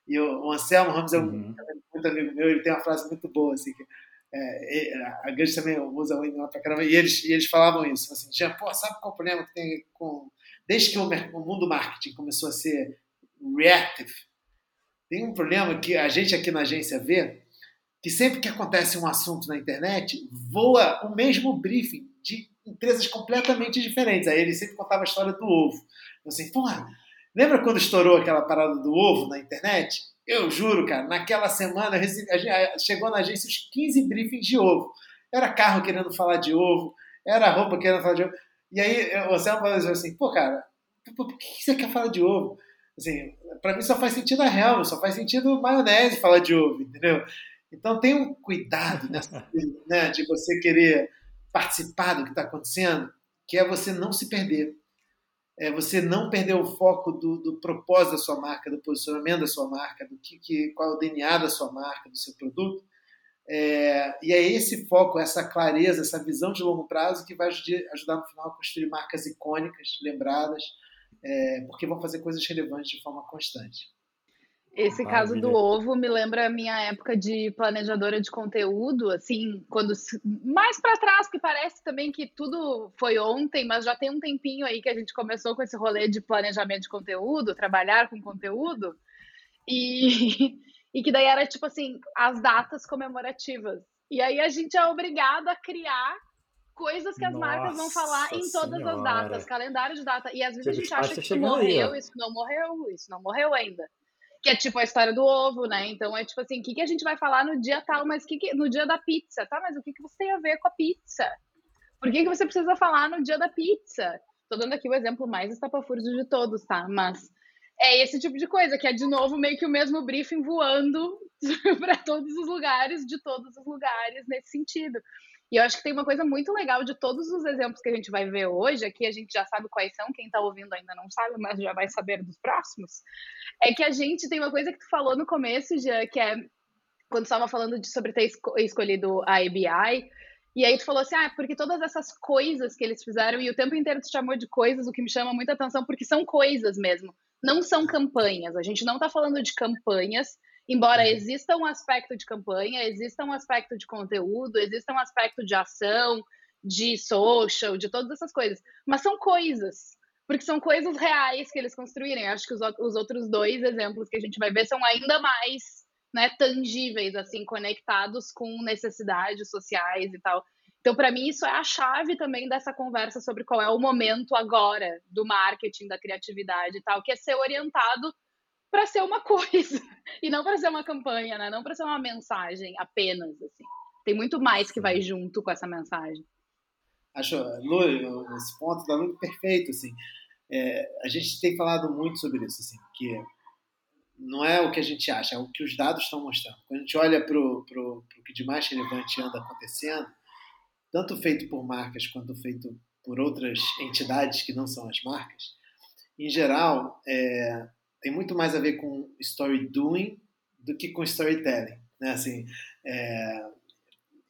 E o, o Anselmo Ramos é um uhum. muito amigo meu, ele tem uma frase muito boa, assim, que é, a Gans também usa o lá pra caramba, e eles, e eles falavam isso, assim, já, pô, sabe qual é o problema que tem com... Desde que o, o mundo marketing começou a ser reactive, tem um problema que a gente aqui na agência vê, que sempre que acontece um assunto na internet, voa o mesmo briefing de empresas completamente diferentes. Aí ele sempre contava a história do ovo. Assim, porra, Lembra quando estourou aquela parada do ovo na internet? Eu juro, cara, naquela semana recebi, chegou na agência os 15 briefings de ovo. Era carro querendo falar de ovo, era roupa querendo falar de ovo. E aí o Anselmo falou assim, pô, cara, por que você quer falar de ovo? Assim, para mim só faz sentido a real, só faz sentido maionese falar de ovo, entendeu? Então tem um cuidado nessa, né, de você querer participar do que está acontecendo, que é você não se perder é você não perder o foco do, do, propósito da sua marca, do posicionamento da sua marca, do que, que qual é o DNA da sua marca, do seu produto. É, e é esse foco, essa clareza, essa visão de longo prazo que vai ajudar no final a construir marcas icônicas, lembradas, é, porque vão fazer coisas relevantes de forma constante. Esse Maravilha. caso do ovo me lembra a minha época de planejadora de conteúdo, assim, quando mais para trás, que parece também que tudo foi ontem, mas já tem um tempinho aí que a gente começou com esse rolê de planejamento de conteúdo, trabalhar com conteúdo, e, e que daí era tipo assim, as datas comemorativas. E aí a gente é obrigado a criar coisas que as Nossa marcas vão falar em todas senhora. as datas, calendário de data. E às vezes a gente acha que isso morreu, aí, isso não morreu, isso não morreu ainda que é tipo a história do ovo, né? Então é tipo assim, o que, que a gente vai falar no dia tal, mas que, que no dia da pizza, tá? Mas o que, que você tem a ver com a pizza? Por que, que você precisa falar no dia da pizza? Tô dando aqui o exemplo mais estapafúrdio de todos, tá? Mas é esse tipo de coisa, que é de novo meio que o mesmo briefing voando para todos os lugares, de todos os lugares, nesse sentido. E eu acho que tem uma coisa muito legal de todos os exemplos que a gente vai ver hoje, aqui a gente já sabe quais são, quem está ouvindo ainda não sabe, mas já vai saber dos próximos. É que a gente tem uma coisa que tu falou no começo, já, que é quando estava falando de, sobre ter escolhido a ABI, e aí tu falou assim, ah, porque todas essas coisas que eles fizeram, e o tempo inteiro tu chamou de coisas, o que me chama muita atenção, porque são coisas mesmo, não são campanhas. A gente não está falando de campanhas, embora uhum. exista um aspecto de campanha, exista um aspecto de conteúdo, exista um aspecto de ação, de social, de todas essas coisas. Mas são coisas, porque são coisas reais que eles construíram. Eu acho que os, os outros dois exemplos que a gente vai ver são ainda mais né, tangíveis, assim, conectados com necessidades sociais e tal. Então, para mim, isso é a chave também dessa conversa sobre qual é o momento agora do marketing, da criatividade e tal, que é ser orientado para ser uma coisa e não para ser uma campanha, né? Não para ser uma mensagem apenas, assim. Tem muito mais que vai junto com essa mensagem. Acho, Lu, esse ponto da Lu perfeito, assim. É, a gente tem falado muito sobre isso, assim, que não é o que a gente acha, é o que os dados estão mostrando. Quando a gente olha para o que de mais relevante anda acontecendo, tanto feito por marcas quanto feito por outras entidades que não são as marcas, em geral, é, tem muito mais a ver com story doing do que com storytelling. Né? Assim, é,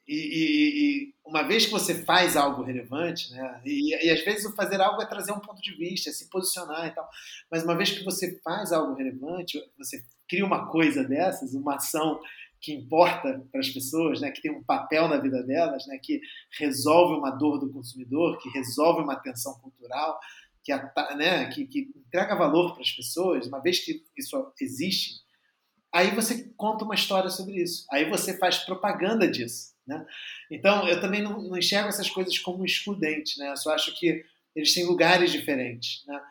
e, e, e, uma vez que você faz algo relevante, né, e, e, às vezes o fazer algo é trazer um ponto de vista, é se posicionar e tal, mas uma vez que você faz algo relevante, você cria uma coisa dessas, uma ação que importa para as pessoas, né, que tem um papel na vida delas, né, que resolve uma dor do consumidor, que resolve uma tensão cultural, que, né, que, que entrega valor para as pessoas, uma vez que isso existe, aí você conta uma história sobre isso, aí você faz propaganda disso. Né? Então, eu também não, não, enxergo essas coisas como excludentes, né? eu só acho que eles têm lugares diferentes. Né?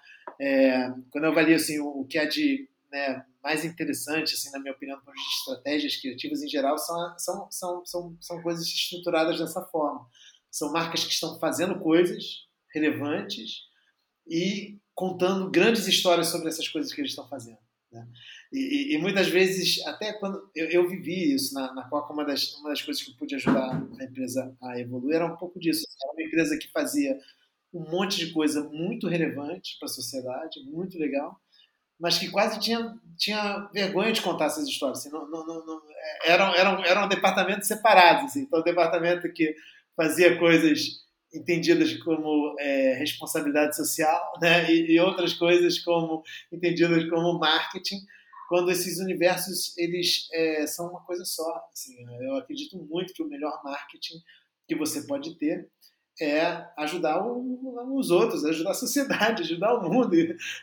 É, quando eu avalio assim, o, o que é de né, mais interessante, assim, na minha opinião, de estratégias criativas em geral, são, são, são, são, são coisas estruturadas dessa forma. São marcas que estão fazendo coisas relevantes e contando grandes histórias sobre essas coisas que eles estão fazendo. Né? E, e, muitas vezes, até quando eu, eu vivi isso na, na Coca, uma das, uma das coisas que eu pude ajudar a empresa a evoluir era um pouco disso. Era uma empresa que fazia um monte de coisa muito relevante para a sociedade, muito legal, mas que quase tinha, tinha vergonha de contar essas histórias. Assim, não, não, não, eram, eram, eram departamentos separados. Assim, então, o departamento que fazia coisas entendidas como é, responsabilidade social, né? E, e, outras coisas como entendidas como marketing, quando esses universos eles é, são uma coisa só. Assim, eu acredito muito que o melhor marketing que você pode ter é ajudar o, os outros, ajudar a sociedade, ajudar o mundo,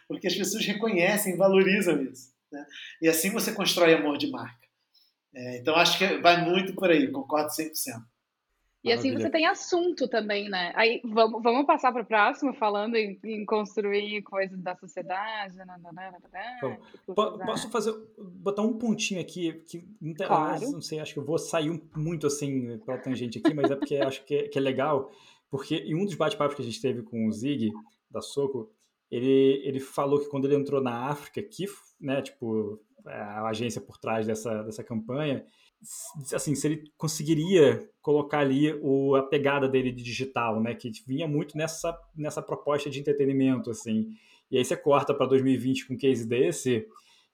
porque as pessoas reconhecem, valorizam isso. Né? E assim você constrói amor de marca. É, então acho que vai muito por aí, concordo 100%. E assim você tem assunto também, né? Aí vamos, vamos passar para o próximo, falando em, em, construir coisas da sociedade. Posso fazer, botar um pontinho aqui, que não, tem, claro. não sei, acho que eu vou sair muito assim pela tangente aqui, mas é porque acho que é, que é legal, porque em um dos bate-papos que a gente teve com o Zig, da Soco, ele, ele falou que quando ele entrou na África, que, né, tipo, a agência por trás dessa, dessa campanha, assim, se ele conseguiria colocar ali o, a pegada dele de digital, né, que vinha muito nessa, nessa proposta de entretenimento, assim. E aí você corta para 2020 com um case desse,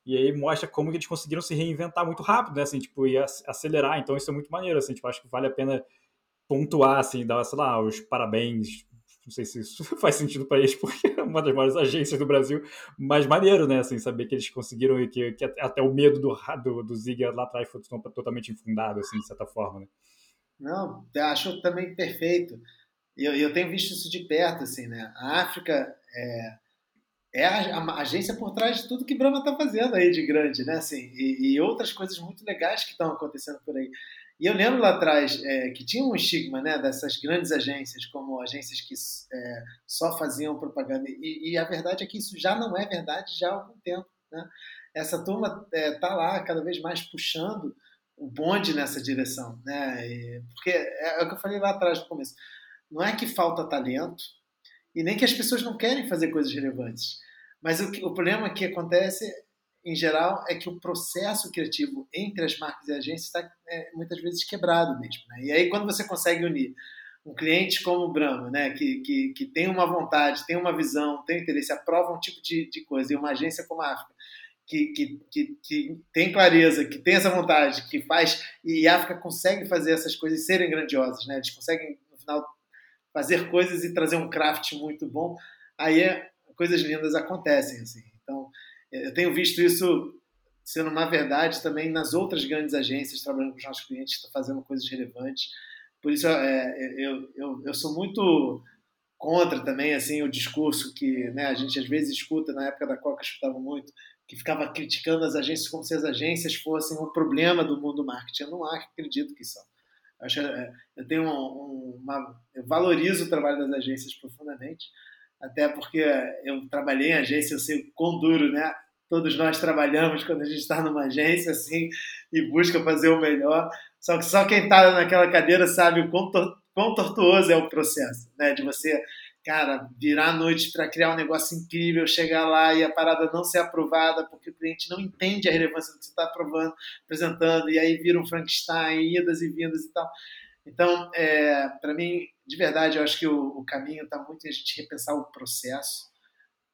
e aí mostra como que eles conseguiram se reinventar muito rápido, né, assim, tipo, e acelerar, então isso é muito maneiro, assim, tipo, acho que vale a pena pontuar, assim, dar, sei lá, os parabéns não sei se isso faz sentido para eles, porque é uma das maiores agências do Brasil, mas maneiro, né? Assim, saber que eles conseguiram e que, que até o medo do, do, do lá atrás foi totalmente infundado, assim, de certa forma, né? Não, acho também perfeito. E eu, eu, tenho visto isso de perto, assim, né? A África é, é a, a, agência por trás de tudo que Brahma está fazendo aí de grande, né? Assim, e, e outras coisas muito legais que estão acontecendo por aí. E eu lembro lá atrás é, que tinha um estigma né, dessas grandes agências, como agências que é, só faziam propaganda. E, e, a verdade é que isso já não é verdade já há algum tempo. Né? Essa turma está é, tá lá cada vez mais puxando o bonde nessa direção. Né? E, porque é, é o que eu falei lá atrás no começo. Não é que falta talento e nem que as pessoas não querem fazer coisas relevantes. Mas o, o problema que acontece em geral, é que o processo criativo entre as marcas e agências está é, muitas vezes quebrado mesmo. Né? E aí, quando você consegue unir um cliente como o Brahma, né, que, que, que tem uma vontade, tem uma visão, tem interesse, aprova um tipo de, de coisa, e uma agência como a África, que, que, que, que, tem clareza, que tem essa vontade, que faz, e a África consegue fazer essas coisas serem grandiosas, né? eles conseguem, no final, fazer coisas e trazer um craft muito bom, aí é, coisas lindas acontecem. Assim. Então, eu tenho visto isso sendo uma verdade também nas outras grandes agências, trabalhando com os nossos clientes, fazendo coisas relevantes. Por isso, é, eu, eu, eu sou muito contra também assim o discurso que né, a gente às vezes escuta, na época da Coca escutava muito, que ficava criticando as agências como se as agências fossem um problema do mundo do marketing. Eu não acredito que são. Eu, acho, é, eu tenho um, uma, eu valorizo o trabalho das agências profundamente, até porque eu trabalhei em agência, eu sei o quão duro, né? Todos nós trabalhamos quando a gente está numa agência assim e busca fazer o melhor. Só que só quem está naquela cadeira sabe o quão, quão tortuoso é o processo, né? De você cara, virar a noite para criar um negócio incrível, chegar lá e a parada não ser aprovada porque o cliente não entende a relevância do que você está aprovando, apresentando, e aí vira um Frankenstein, idas e vindas e tal. Então, é, para mim, de verdade, eu acho que o, o caminho está muito em a gente repensar o processo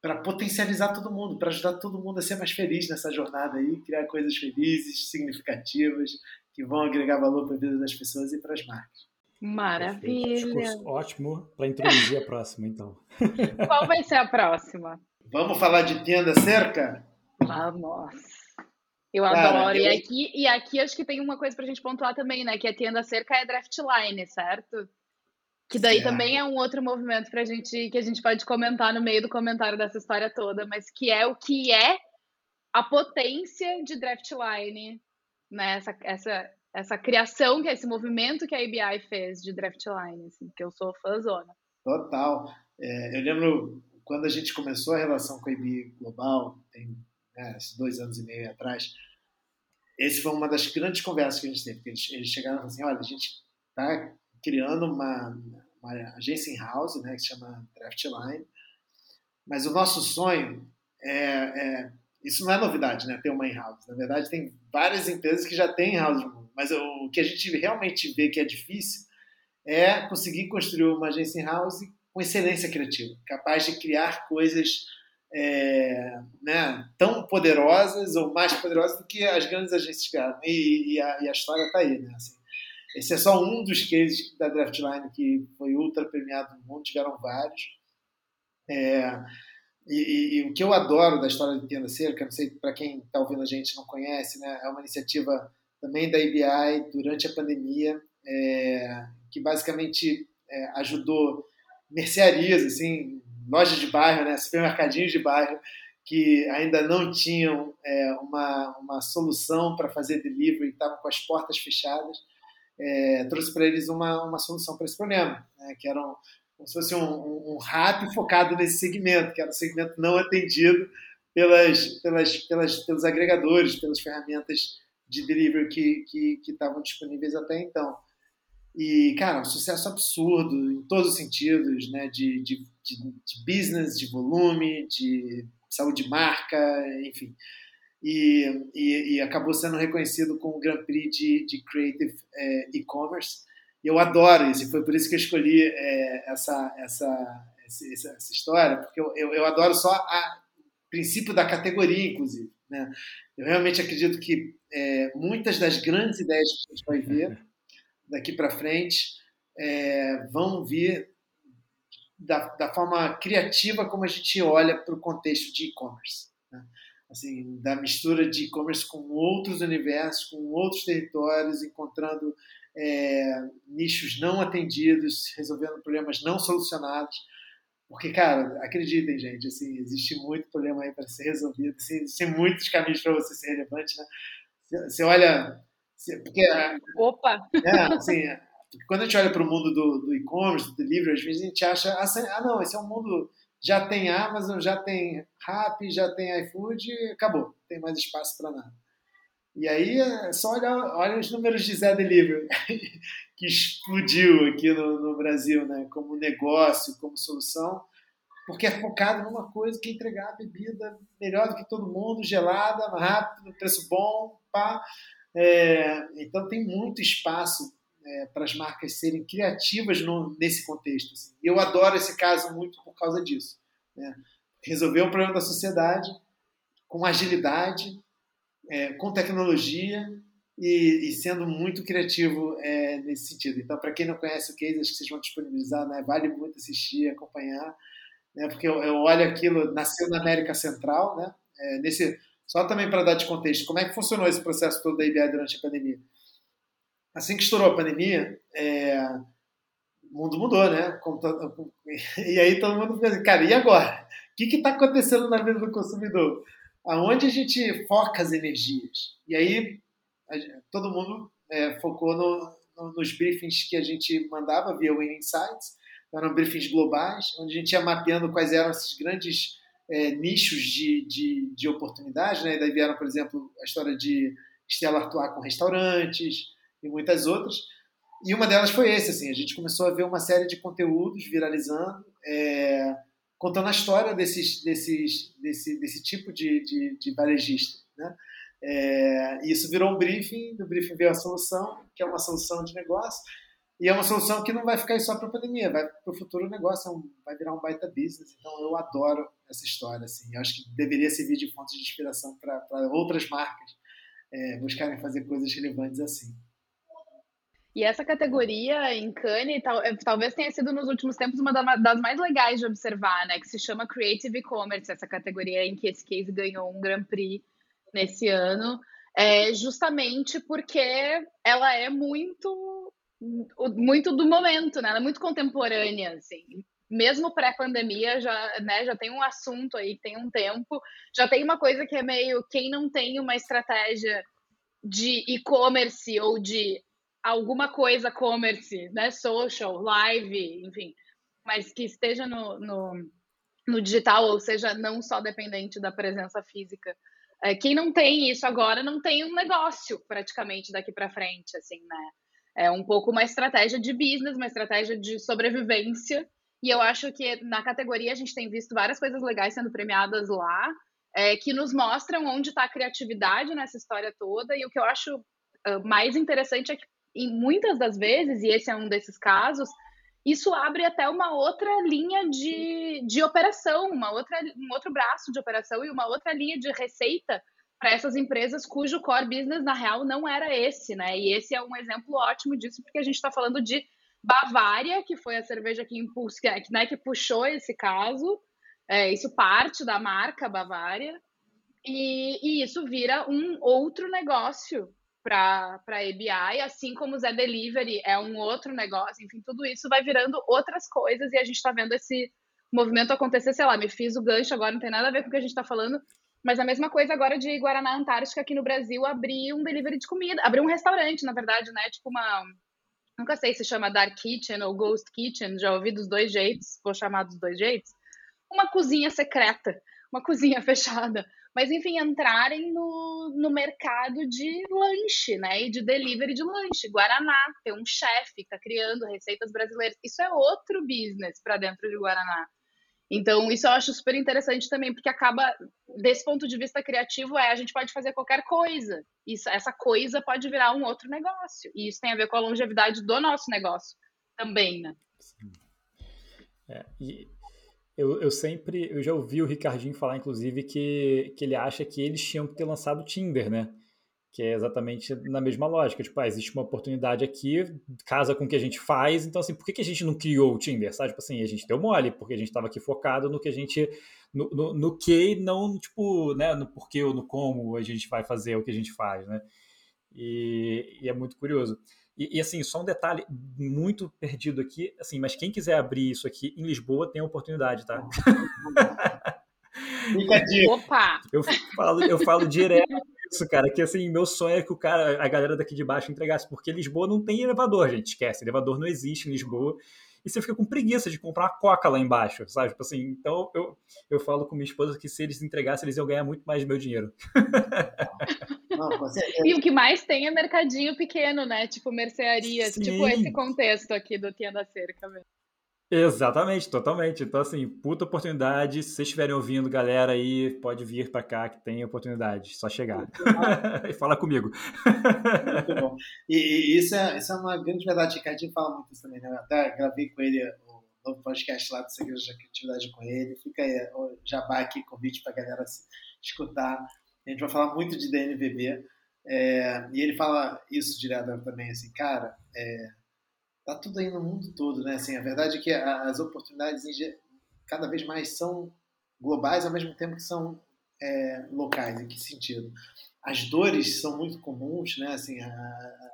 para potencializar todo mundo, para ajudar todo mundo a ser mais feliz nessa jornada aí, criar coisas felizes, significativas, que vão agregar valor para a vida das pessoas e para as marcas. Maravilha. ótimo para introduzir a próxima, então. Qual vai ser a próxima? Vamos falar de tenda cerca? Vamos. Eu Cara, adoro. Eu... E, aqui, e aqui acho que tem uma coisa para a gente pontuar também, né? Que a tenda cerca é draftline, certo? Que daí também é um outro movimento pra gente que a gente pode comentar no meio do comentário dessa história toda, mas que é o que é a potência de draftline, né? Essa, essa essa criação, que é esse movimento que a ABI fez de Draftline, assim, que eu sou fãzona. Total. É, eu lembro quando a gente começou a relação com a ABI Global, tem né, dois anos e meio atrás, esse foi uma das grandes conversas que a gente teve, porque eles, eles chegaram e falaram assim, olha, a gente está criando uma, uma agência in-house, né, que se chama Draftline, mas o nosso sonho é, é isso não é novidade, né? Ter uma in-house. Na verdade, tem várias empresas que já têm in-house. Mas o que a gente realmente vê que é difícil é conseguir construir uma agência in-house com excelência criativa, capaz de criar coisas é, né, tão poderosas ou mais poderosas do que as grandes agências criaram. E, e, a, e a, história está aí. Né? Assim, esse é só um dos cases da Draftline que foi ultra premiado no mundo, tiveram vários. É, e, e, e, o que eu adoro da história de Tenda Cerca, não sei para quem está ouvindo a gente não conhece, né, é uma iniciativa também da IBI durante a pandemia, é, que basicamente é, ajudou mercearias, assim, lojas de bairro, né, supermercadinhos de bairro, que ainda não tinham é, uma, uma solução para fazer delivery, estavam com as portas fechadas, é, trouxe para eles uma, uma solução para esse problema, né, que eram como se fosse um, um, um rap focado nesse segmento, que era um segmento não atendido pelas, pelas, pelas, pelos agregadores, pelas ferramentas de delivery que estavam disponíveis até então. E, cara, um sucesso absurdo em todos os sentidos, né? De, de, de, de business, de volume, de saúde de marca, enfim. E, e, e, acabou sendo reconhecido com o Grand Prix de, de Creative é, E-Commerce. Eu adoro isso, e foi por isso que eu escolhi é, essa, essa, essa, essa, história, porque eu, eu, eu adoro só o princípio da categoria, inclusive. Né? Eu realmente acredito que é, muitas das grandes ideias que a gente vai ver daqui para frente é, vão vir da, da, forma criativa como a gente olha para o contexto de e-commerce. Né? Assim, da mistura de e-commerce com outros universos, com outros territórios, encontrando é, nichos não atendidos, resolvendo problemas não solucionados. Porque, cara, acreditem, gente, assim, existe muito problema aí para ser resolvido, assim, existem muitos caminhos para você ser relevante, né? Você olha. Porque, Opa! É, assim, quando a gente olha para o mundo do, do e-commerce, do delivery, às vezes a gente acha, ah, não, esse é um mundo. Já tem Amazon, já tem Rappi, já tem iFood, acabou, não tem mais espaço para nada. E aí é só olhar olha os números de Zé Delivery, que explodiu aqui no, no, Brasil, né? como negócio, como solução. porque é focado numa coisa que é entregar a bebida melhor do que todo mundo, gelada, rápido, preço bom, pá. É, então tem muito espaço é, para as marcas serem criativas no, nesse contexto. Assim. Eu adoro esse caso muito por causa disso. Né? Resolver um problema da sociedade com agilidade, é, com tecnologia e, e, sendo muito criativo é, nesse sentido. Então, para quem não conhece o case, acho que vocês vão disponibilizar, né? vale muito assistir, acompanhar, né? porque eu, eu olho aquilo, nasceu na América Central, né? É, nesse, só também para dar de contexto, como é que funcionou esse processo todo da IBA durante a pandemia? Assim que estourou a pandemia, é, o mundo mudou, né? E aí todo mundo assim, cara, e agora? O que está acontecendo na vida do consumidor? Aonde a gente foca as energias? E aí todo mundo é, focou no, no, nos briefings que a gente mandava via Win Insights, eram briefings globais, onde a gente ia mapeando quais eram esses grandes é, nichos de, de, de oportunidade. Né? E daí vieram, por exemplo, a história de Stella Artois com restaurantes e muitas outras. E uma delas foi esse, assim, a gente começou a ver uma série de conteúdos viralizando, é, contando a história desses, desses, desse, desse tipo de, de, de varejista. Né? É, e isso virou um briefing, do briefing veio a solução, que é uma solução de negócio, e é uma solução que não vai ficar só para a pandemia, vai para o futuro negócio, é um, vai virar um baita business. Então eu adoro essa história. Assim. Eu acho que deveria servir de fonte de inspiração para outras marcas é, buscarem fazer coisas relevantes assim. E essa categoria em Cannes tal, é, talvez tenha sido nos últimos tempos uma das mais legais de observar, né? Que se chama Creative E-Commerce, essa categoria em que esse case ganhou um Grand Prix nesse ano, é justamente porque ela é muito muito do momento, né? Ela é muito contemporânea, assim. Mesmo pré-pandemia, já, né, já tem um assunto aí, tem um tempo, já tem uma coisa que é meio quem não tem uma estratégia de e-commerce ou de alguma coisa commerce, né? Social, live, enfim, mas que esteja no, no, no digital, ou seja, não só dependente da presença física. É, quem não tem isso agora não tem um negócio praticamente daqui para frente, assim, né? É um pouco uma estratégia de business, uma estratégia de sobrevivência. E eu acho que na categoria a gente tem visto várias coisas legais sendo premiadas lá, é, que nos mostram onde está a criatividade nessa história toda. E o que eu acho uh, mais interessante é que e muitas das vezes, e esse é um desses casos, isso abre até uma outra linha de, de operação, uma outra, um outro braço de operação e uma outra linha de receita para essas empresas cujo core business, na real, não era esse, né? E esse é um exemplo ótimo disso, porque a gente está falando de Bavária, que foi a cerveja que, impulso, que, né, que puxou esse caso, é, isso parte da marca Bavária, e, e isso vira um outro negócio para a EBI, assim como o Zé Delivery é um outro negócio, enfim, tudo isso vai virando outras coisas e a gente está vendo esse movimento acontecer, sei lá, me fiz o gancho agora, não tem nada a ver com o que a gente está falando, mas a mesma coisa agora de Guaraná Antártica aqui no Brasil abrir um delivery de comida, abrir um restaurante, na verdade, né, tipo uma, nunca sei se chama Dark Kitchen ou Ghost Kitchen, já ouvi dos dois jeitos, vou chamar dos dois jeitos, uma cozinha secreta, uma cozinha fechada, mas enfim, entrarem no, no mercado de lanche, né? E de delivery de lanche. Guaraná, ter um chefe que está criando receitas brasileiras. Isso é outro business para dentro de Guaraná. Então, isso eu acho super interessante também, porque acaba, desse ponto de vista criativo, é a gente pode fazer qualquer coisa. Isso, essa coisa pode virar um outro negócio. E isso tem a ver com a longevidade do nosso negócio também, né? Sim. É, e eu, eu sempre, eu já ouvi o Ricardinho falar, inclusive, que, que ele acha que eles tinham que ter lançado o Tinder, né? Que é exatamente na mesma lógica. Tipo, ah, existe uma oportunidade aqui, casa com o que a gente faz, então assim, por que, que a gente não criou o Tinder? Sabe? Tipo assim, a gente deu mole, porque a gente estava aqui focado no que a gente. No, no, no que, não, tipo, né, no porquê ou no como a gente vai fazer o que a gente faz, né? E, e é muito curioso. E, e, assim, só um detalhe muito perdido aqui, assim, mas quem quiser abrir isso aqui em Lisboa tem a oportunidade, tá? Opa! Eu falo, eu falo direto isso, cara, que assim, meu sonho é que o cara, a galera daqui de baixo entregasse, porque Lisboa não tem elevador, gente, esquece, elevador não existe em Lisboa e você fica com preguiça de comprar uma coca lá embaixo, sabe? Tipo assim, então eu, eu falo com minha esposa que se eles entregassem, eles iam ganhar muito mais do meu dinheiro. Não, e o que mais tem é mercadinho pequeno, né? Tipo mercearia, tipo esse contexto aqui do Tia da Cerca mesmo. Exatamente, totalmente. Então, assim, puta oportunidade. Se vocês estiverem ouvindo, galera aí, pode vir para cá que tem oportunidade. Só chegar. e fala comigo. Muito bom. E, e, isso, é, isso é uma grande verdade. O Ricardinho fala muito isso também, né? Eu até gravei com ele o novo podcast lá do Segredo da Criatividade com ele. Fica aí o jabá aqui, convite para galera escutar. A gente vai falar muito de DNVB. É, e ele fala isso direto também, assim, cara, é, tá tudo aí no mundo todo, né? Assim, a verdade é que as oportunidades cada vez mais são globais, ao mesmo tempo que são é, locais. Em que sentido? As dores são muito comuns, né? Assim, a, a,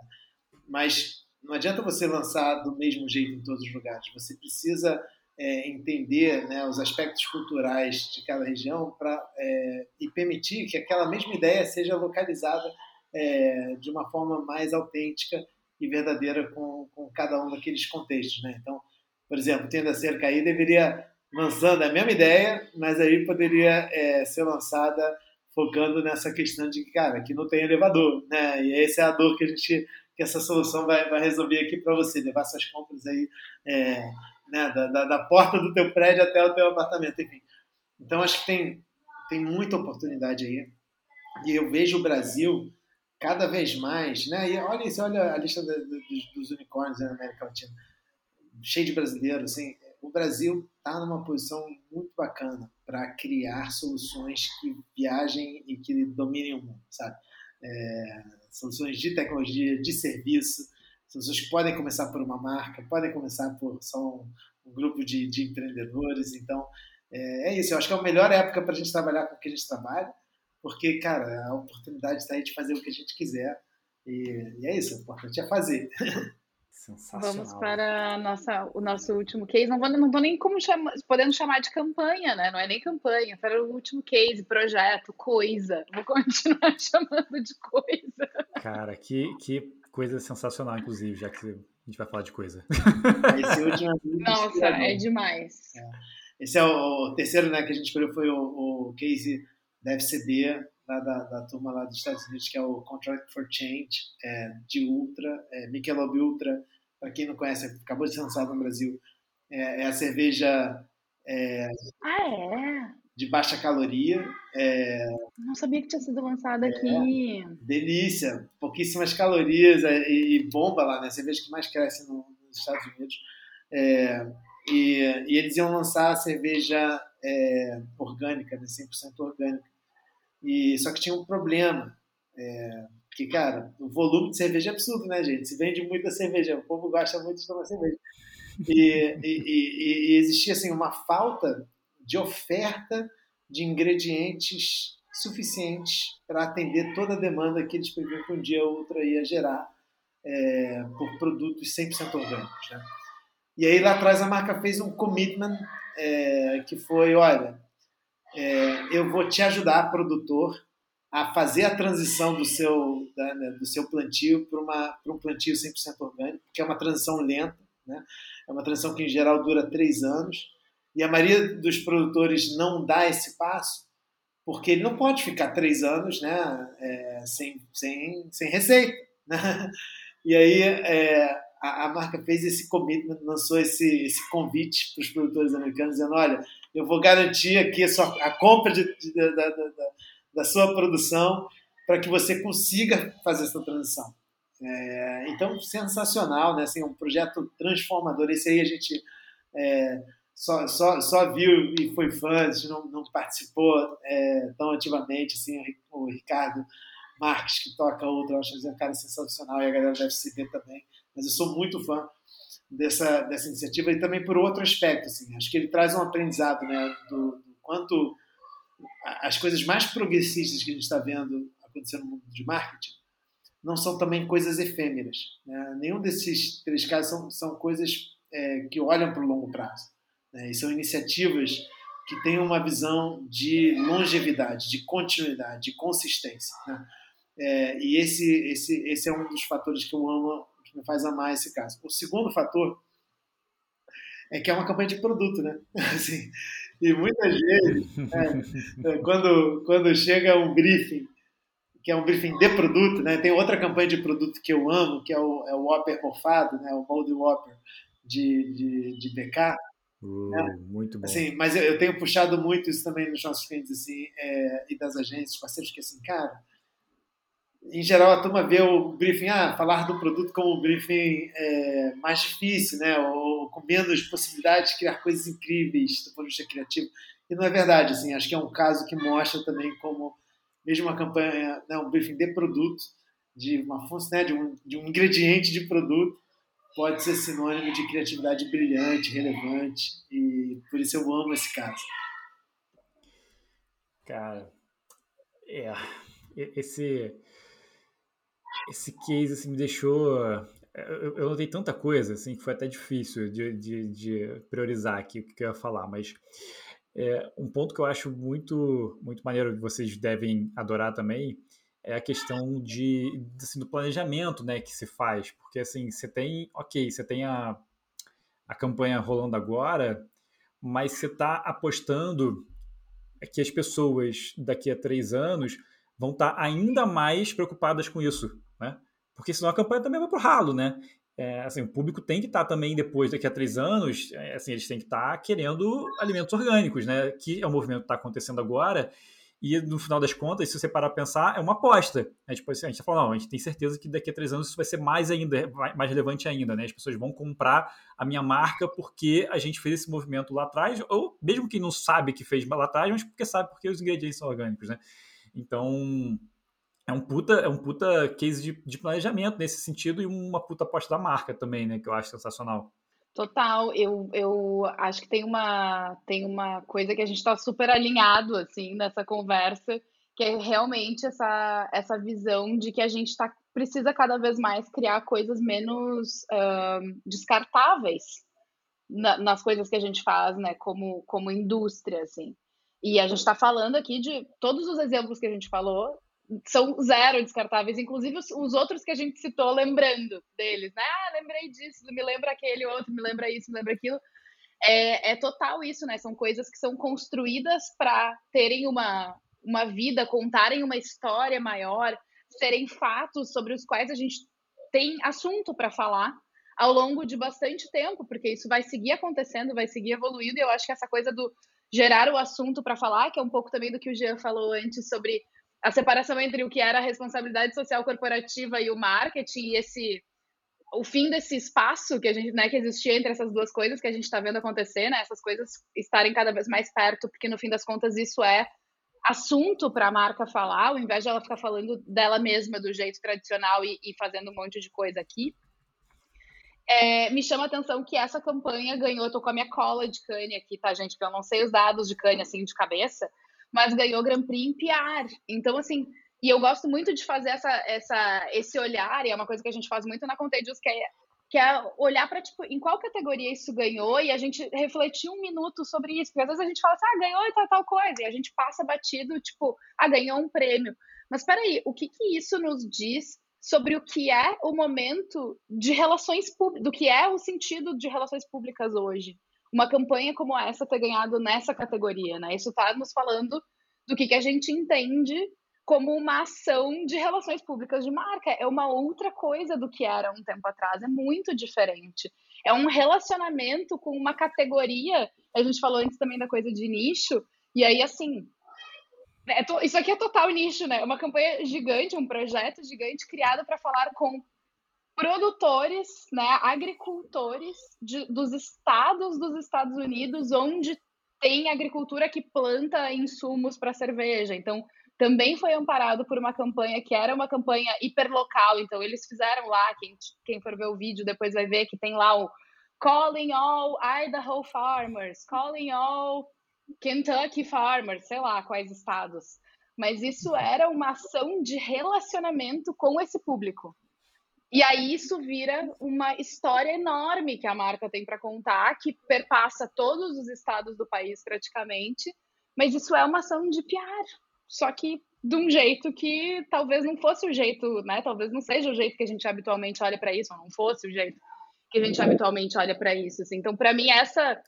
mas não adianta você lançar do mesmo jeito em todos os lugares. Você precisa é, entender né, os aspectos culturais de cada região para é, e permitir que aquela mesma ideia seja localizada é, de uma forma mais autêntica e verdadeira com, com cada um daqueles contextos. Né? Então, por exemplo, Tenda Cerca aí deveria lançando a mesma ideia, mas aí poderia é, ser lançada focando nessa questão de que, cara, aqui não tem elevador, né? E essa é a dor que a gente, que essa solução vai, vai resolver aqui para você, levar suas compras aí, é, né, da, da, da, porta do teu prédio até o teu apartamento, enfim. Então acho que tem tem muita oportunidade aí. E eu vejo o Brasil cada vez mais, né? E olha isso, olha a lista dos, dos unicórnios na América Latina, cheio de brasileiros, assim. O Brasil está numa posição muito bacana para criar soluções que viajem e que dominem o mundo, sabe? É, soluções de tecnologia, de serviço, soluções que podem começar por uma marca, podem começar por só um, um grupo de, de, empreendedores. Então, é, é, isso. Eu acho que é a melhor época para a gente trabalhar com o que a gente trabalha porque, cara, a oportunidade está aí de fazer o que a gente quiser. E, e é isso, o importante é fazer. Sensacional. Vamos para nossa, o nosso último case. Não vou, não vou nem como chama, podendo chamar de campanha, né? Não é nem campanha, para o último case, projeto, coisa. Vou continuar chamando de coisa. Cara, que, que coisa sensacional, inclusive, já que a gente vai falar de coisa. Esse último Nossa, é demais. É. Esse é o, o, terceiro né, que a gente escolheu, foi o, o case da FCB, da, da, da, turma lá dos Estados Unidos, que é o Contract for Change, é, de Ultra, é, Michelob Ultra, para quem não conhece, acabou de ser lançado no Brasil, é, é a cerveja é, ah, é? de baixa caloria. É, não sabia que tinha sido lançada aqui. Delícia, pouquíssimas calorias é, e, e, bomba lá, né? A cerveja que mais cresce no, nos Estados Unidos. E, e, eles iam lançar a cerveja é, orgânica, né, 100% orgânica. E, só que tinha um problema, é, que, cara, o volume de cerveja é absurdo, né, gente? Se vende muita cerveja, o povo gosta muito de tomar cerveja. E, e, e existia, assim, uma falta de oferta de ingredientes suficientes para atender toda a demanda que eles previam que um dia ou outro ia gerar é, por produtos 100% orgânicos, né? E aí lá atrás a marca fez um commitment é, que foi, olha, é, eu vou te ajudar, produtor, a fazer a transição do seu, da, né, do seu plantio para um plantio 100% orgânico, que é uma transição lenta, né? é uma transição que em geral dura três anos, e a maioria dos produtores não dá esse passo, porque ele não pode ficar três anos né, é, sem, sem, sem receita. Né? E aí, é, a, marca fez esse commitment, lançou esse, esse convite para os produtores americanos, dizendo: olha, eu vou garantir aqui a, sua, a compra de, de, da, da, da, da, sua produção para que você consiga fazer essa transição. É, então, sensacional, né? Assim, um projeto transformador. Esse aí a gente é, só, só, só viu e foi fã, a gente não, não participou é, tão ativamente. Assim, o Ricardo Marques, que toca outro, eu acho que é um cara sensacional e a galera deve se ver também mas eu sou muito fã dessa, dessa iniciativa e também por outro aspecto. Assim, acho que ele traz um aprendizado né, do, do quanto as coisas mais progressistas que a gente está vendo acontecendo no mundo de marketing não são também coisas efêmeras. Né? Nenhum desses três casos são, são coisas é, que olham para o longo prazo. Né? E são iniciativas que têm uma visão de longevidade, de continuidade, de consistência. Né? É, e esse, esse, esse é um dos fatores que eu amo que me faz amar esse caso. O segundo fator é que é uma campanha de produto, né? Assim, e muitas vezes, é, quando, quando chega um briefing, que é um briefing de produto, né? Tem outra campanha de produto que eu amo, que é o, é o Whopper mofado, né? O Moldy Whopper de, de, de BK. Uh, né? Muito bom. Assim, mas eu, eu, tenho puxado muito isso também nos nossos clientes assim, é, e das agências, parceiros, que assim, cara, em geral a turma vê o briefing, ah, falar do produto como um briefing é, mais difícil, né? Ou com menos possibilidade de criar coisas incríveis do ponto de vista criativo. E não é verdade, assim, acho que é um caso que mostra também como, mesmo uma campanha, né, um briefing de produto, de uma função, né, de, um, de um ingrediente de produto, pode ser sinônimo de criatividade brilhante, relevante, e por isso eu amo esse caso. Cara, é, esse esse case assim, me deixou. Eu, eu notei tanta coisa assim que foi até difícil de, de, de priorizar aqui o que eu ia falar, mas é, um ponto que eu acho muito, muito maneiro que vocês devem adorar também é a questão de, assim, do planejamento né, que se faz. Porque assim, você tem, ok, você tem a, a campanha rolando agora, mas você está apostando que as pessoas daqui a três anos vão estar tá ainda mais preocupadas com isso? Porque senão a campanha também vai para o ralo, né? É, assim, o público tem que estar tá também depois, daqui a três anos, é, assim, eles têm que estar tá querendo alimentos orgânicos, né? Que é um movimento que está acontecendo agora e no final das contas, se você parar a pensar, é uma aposta. Né? Tipo, assim, a gente está falando, não, a gente tem certeza que daqui a três anos isso vai ser mais ainda, mais relevante ainda, né? As pessoas vão comprar a minha marca porque a gente fez esse movimento lá atrás, ou mesmo que não sabe que fez lá atrás, mas porque sabe porque os ingredientes são orgânicos, né? Então, é um puta, é um puta case de, de planejamento nesse sentido e uma puta aposta da marca também, né? Que eu acho sensacional. Total, eu, eu acho que tem uma, tem uma coisa que a gente está super alinhado assim nessa conversa, que é realmente essa, essa visão de que a gente tá, precisa cada vez mais criar coisas menos uh, descartáveis na, nas coisas que a gente faz, né, como, como indústria, assim. E a gente está falando aqui de todos os exemplos que a gente falou são zero descartáveis, inclusive os, os, outros que a gente citou, lembrando deles, né? Ah, lembrei disso, me lembra aquele outro, me lembra isso, me lembra aquilo. É, é total isso, né? São coisas que são construídas para terem uma, uma vida, contarem uma história maior, serem fatos sobre os quais a gente tem assunto para falar ao longo de bastante tempo, porque isso vai seguir acontecendo, vai seguir evoluindo, e eu acho que essa coisa do gerar o assunto para falar, que é um pouco também do que o Jean falou antes sobre a separação entre o que era a responsabilidade social corporativa e o marketing e esse o fim desse espaço que a gente né, que existia entre essas duas coisas que a gente está vendo acontecer, né, essas coisas estarem cada vez mais perto, porque no fim das contas isso é assunto para a marca falar, ao invés de ela ficar falando dela mesma do jeito tradicional e, e fazendo um monte de coisa aqui. É, me chama a atenção que essa campanha ganhou, tô com a minha cola de cane aqui, tá, gente? Porque eu não sei os dados de cane assim de cabeça, mas ganhou Grand Prix em PR. Então, assim, e eu gosto muito de fazer essa, essa, esse olhar, e é uma coisa que a gente faz muito na Contagious, que é, que é olhar para, tipo, em qual categoria isso ganhou e a gente refletir um minuto sobre isso. Porque às vezes a gente fala assim, ah, ganhou tal, tal coisa, e a gente passa batido, tipo, ah, ganhou um prêmio. Mas peraí, o que, que isso nos diz sobre o que é o momento de relações públicas, do que é o sentido de relações públicas hoje? Uma campanha como essa ter ganhado nessa categoria, né? Isso está nos falando do que, que a gente entende como uma ação de relações públicas de marca. É uma outra coisa do que era um tempo atrás, é muito diferente. É um relacionamento com uma categoria. A gente falou antes também da coisa de nicho, e aí, assim, é isso aqui é total nicho, né? Uma campanha gigante, um projeto gigante criado para falar com produtores, né, agricultores de, dos estados dos Estados Unidos onde tem agricultura que planta insumos para cerveja. Então, também foi amparado por uma campanha que era uma campanha hiperlocal. Então, eles fizeram lá, quem, quem for ver o vídeo depois vai ver que tem lá o Calling All Idaho Farmers, Calling All Kentucky Farmers, sei lá quais estados. Mas isso era uma ação de relacionamento com esse público. E aí isso vira uma história enorme que a marca tem para contar, que perpassa todos os estados do país praticamente, mas isso é uma ação de PR, só que de um jeito que talvez não fosse o jeito, né? Talvez não seja o jeito que a gente habitualmente olha para isso, ou não fosse o jeito que a gente habitualmente olha para isso. Assim. Então, para mim, essa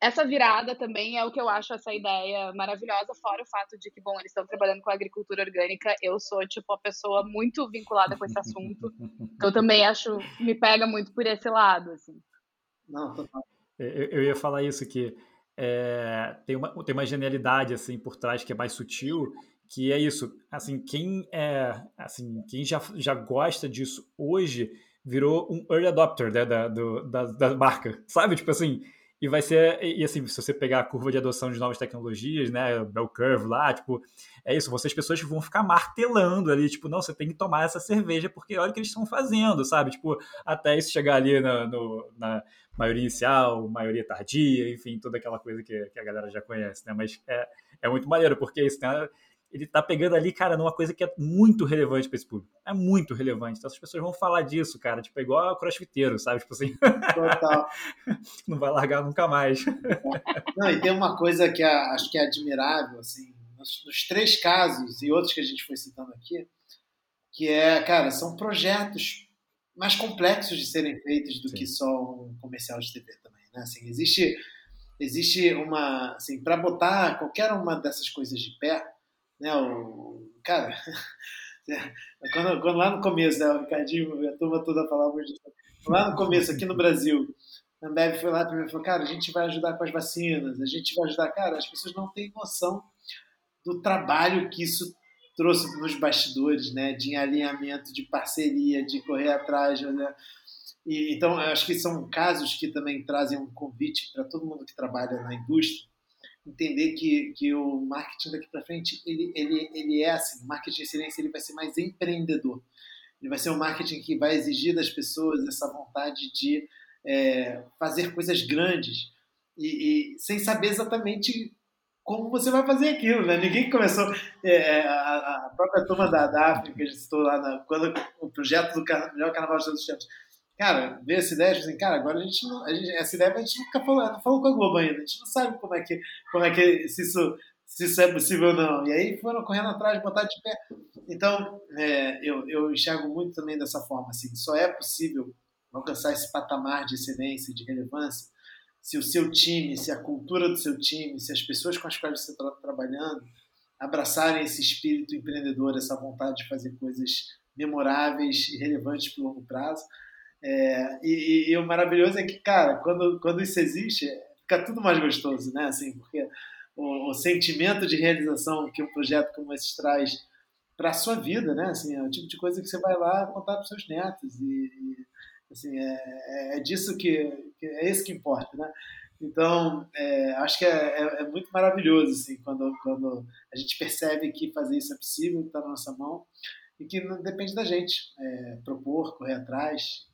essa virada também é o que eu acho essa ideia maravilhosa, fora o fato de que, bom, eles estão trabalhando com a agricultura orgânica. Eu sou, tipo, a pessoa muito vinculada com esse assunto. Então, também acho, me pega muito por esse lado, assim. Não, total. Eu, eu ia falar isso, que é, tem, uma, tem uma genialidade assim por trás que é mais sutil, que é isso. Assim, quem é, assim, quem já, já gosta disso hoje virou um early adopter né, da, do, da, da marca, sabe? Tipo assim, e vai ser, e assim, se você pegar a curva de adoção de novas tecnologias, né, bell curve lá, tipo, é isso, vocês pessoas vão ficar martelando ali, tipo, não, você tem que tomar essa cerveja, porque olha o que eles estão fazendo, sabe? Tipo, até isso chegar ali na, no, na maioria inicial, maioria tardia, enfim, toda aquela coisa que, que a galera já conhece, né? Mas é, é muito maneiro, porque isso, né? Ele tá pegando ali, cara, numa coisa que é muito relevante para esse público. É muito relevante. Então as pessoas vão falar disso, cara. Tipo, é igual a crossfiteiro, sabe? Tipo assim. Total. Não vai largar nunca mais. Não, e tem uma coisa que é, acho que é admirável, assim, nos, nos, três casos e outros que a gente foi citando aqui, que é, cara, são projetos mais complexos de serem feitos do Sim. que só um comercial de TV também, né? Assim, existe existe uma, assim, para botar qualquer uma dessas coisas de pé, né? O, cara, quando, quando, lá no começo, né, o Ricardinho, a turma toda falava. Lá no começo, aqui no Brasil, a Ambev foi lá para mim e falou, cara, a gente vai ajudar com as vacinas, a gente vai ajudar. Cara, as pessoas não têm noção do trabalho que isso trouxe nos bastidores, né? De alinhamento, de parceria, de correr atrás, né? E, então, acho que são casos que também trazem um convite para todo mundo que trabalha na indústria entender que, que o marketing daqui para frente ele, ele, ele é assim, o marketing de excelência ele vai ser mais empreendedor. Ele vai ser um marketing que vai exigir das pessoas essa vontade de é, fazer coisas grandes e, e, sem saber exatamente como você vai fazer aquilo, né? Ninguém começou é, é a, a, própria turma da Daphne que a gente citou lá na, quando o projeto do melhor carnaval de todos os tempos cara, ver essa ideia, tipo assim, cara, agora a gente não. A gente, essa ideia a gente nunca falou, não falou com a Globo ainda, a gente não sabe como é que, como é que se isso, se isso é possível ou não. E aí foram correndo atrás, botar de pé. Então, é, eu, eu enxergo muito também dessa forma, assim, só é possível alcançar esse patamar de excelência, de relevância, se o seu time, se a cultura do seu time, se as pessoas com as quais você está trabalhando abraçarem esse espírito empreendedor, essa vontade de fazer coisas memoráveis e relevantes para o longo prazo, é, e, e, o maravilhoso é que, cara, quando, quando isso existe, fica tudo mais gostoso, né? Assim, porque o, o sentimento de realização que um projeto como esse traz para a sua vida, né? Assim, é o tipo de coisa que você vai lá contar para seus netos e, e assim, é, é, é disso que, que, é isso que importa, né? Então, é, acho que é, é, é, muito maravilhoso assim, quando, quando a gente percebe que fazer isso é possível, está na nossa mão e que não depende da gente é, propor, correr atrás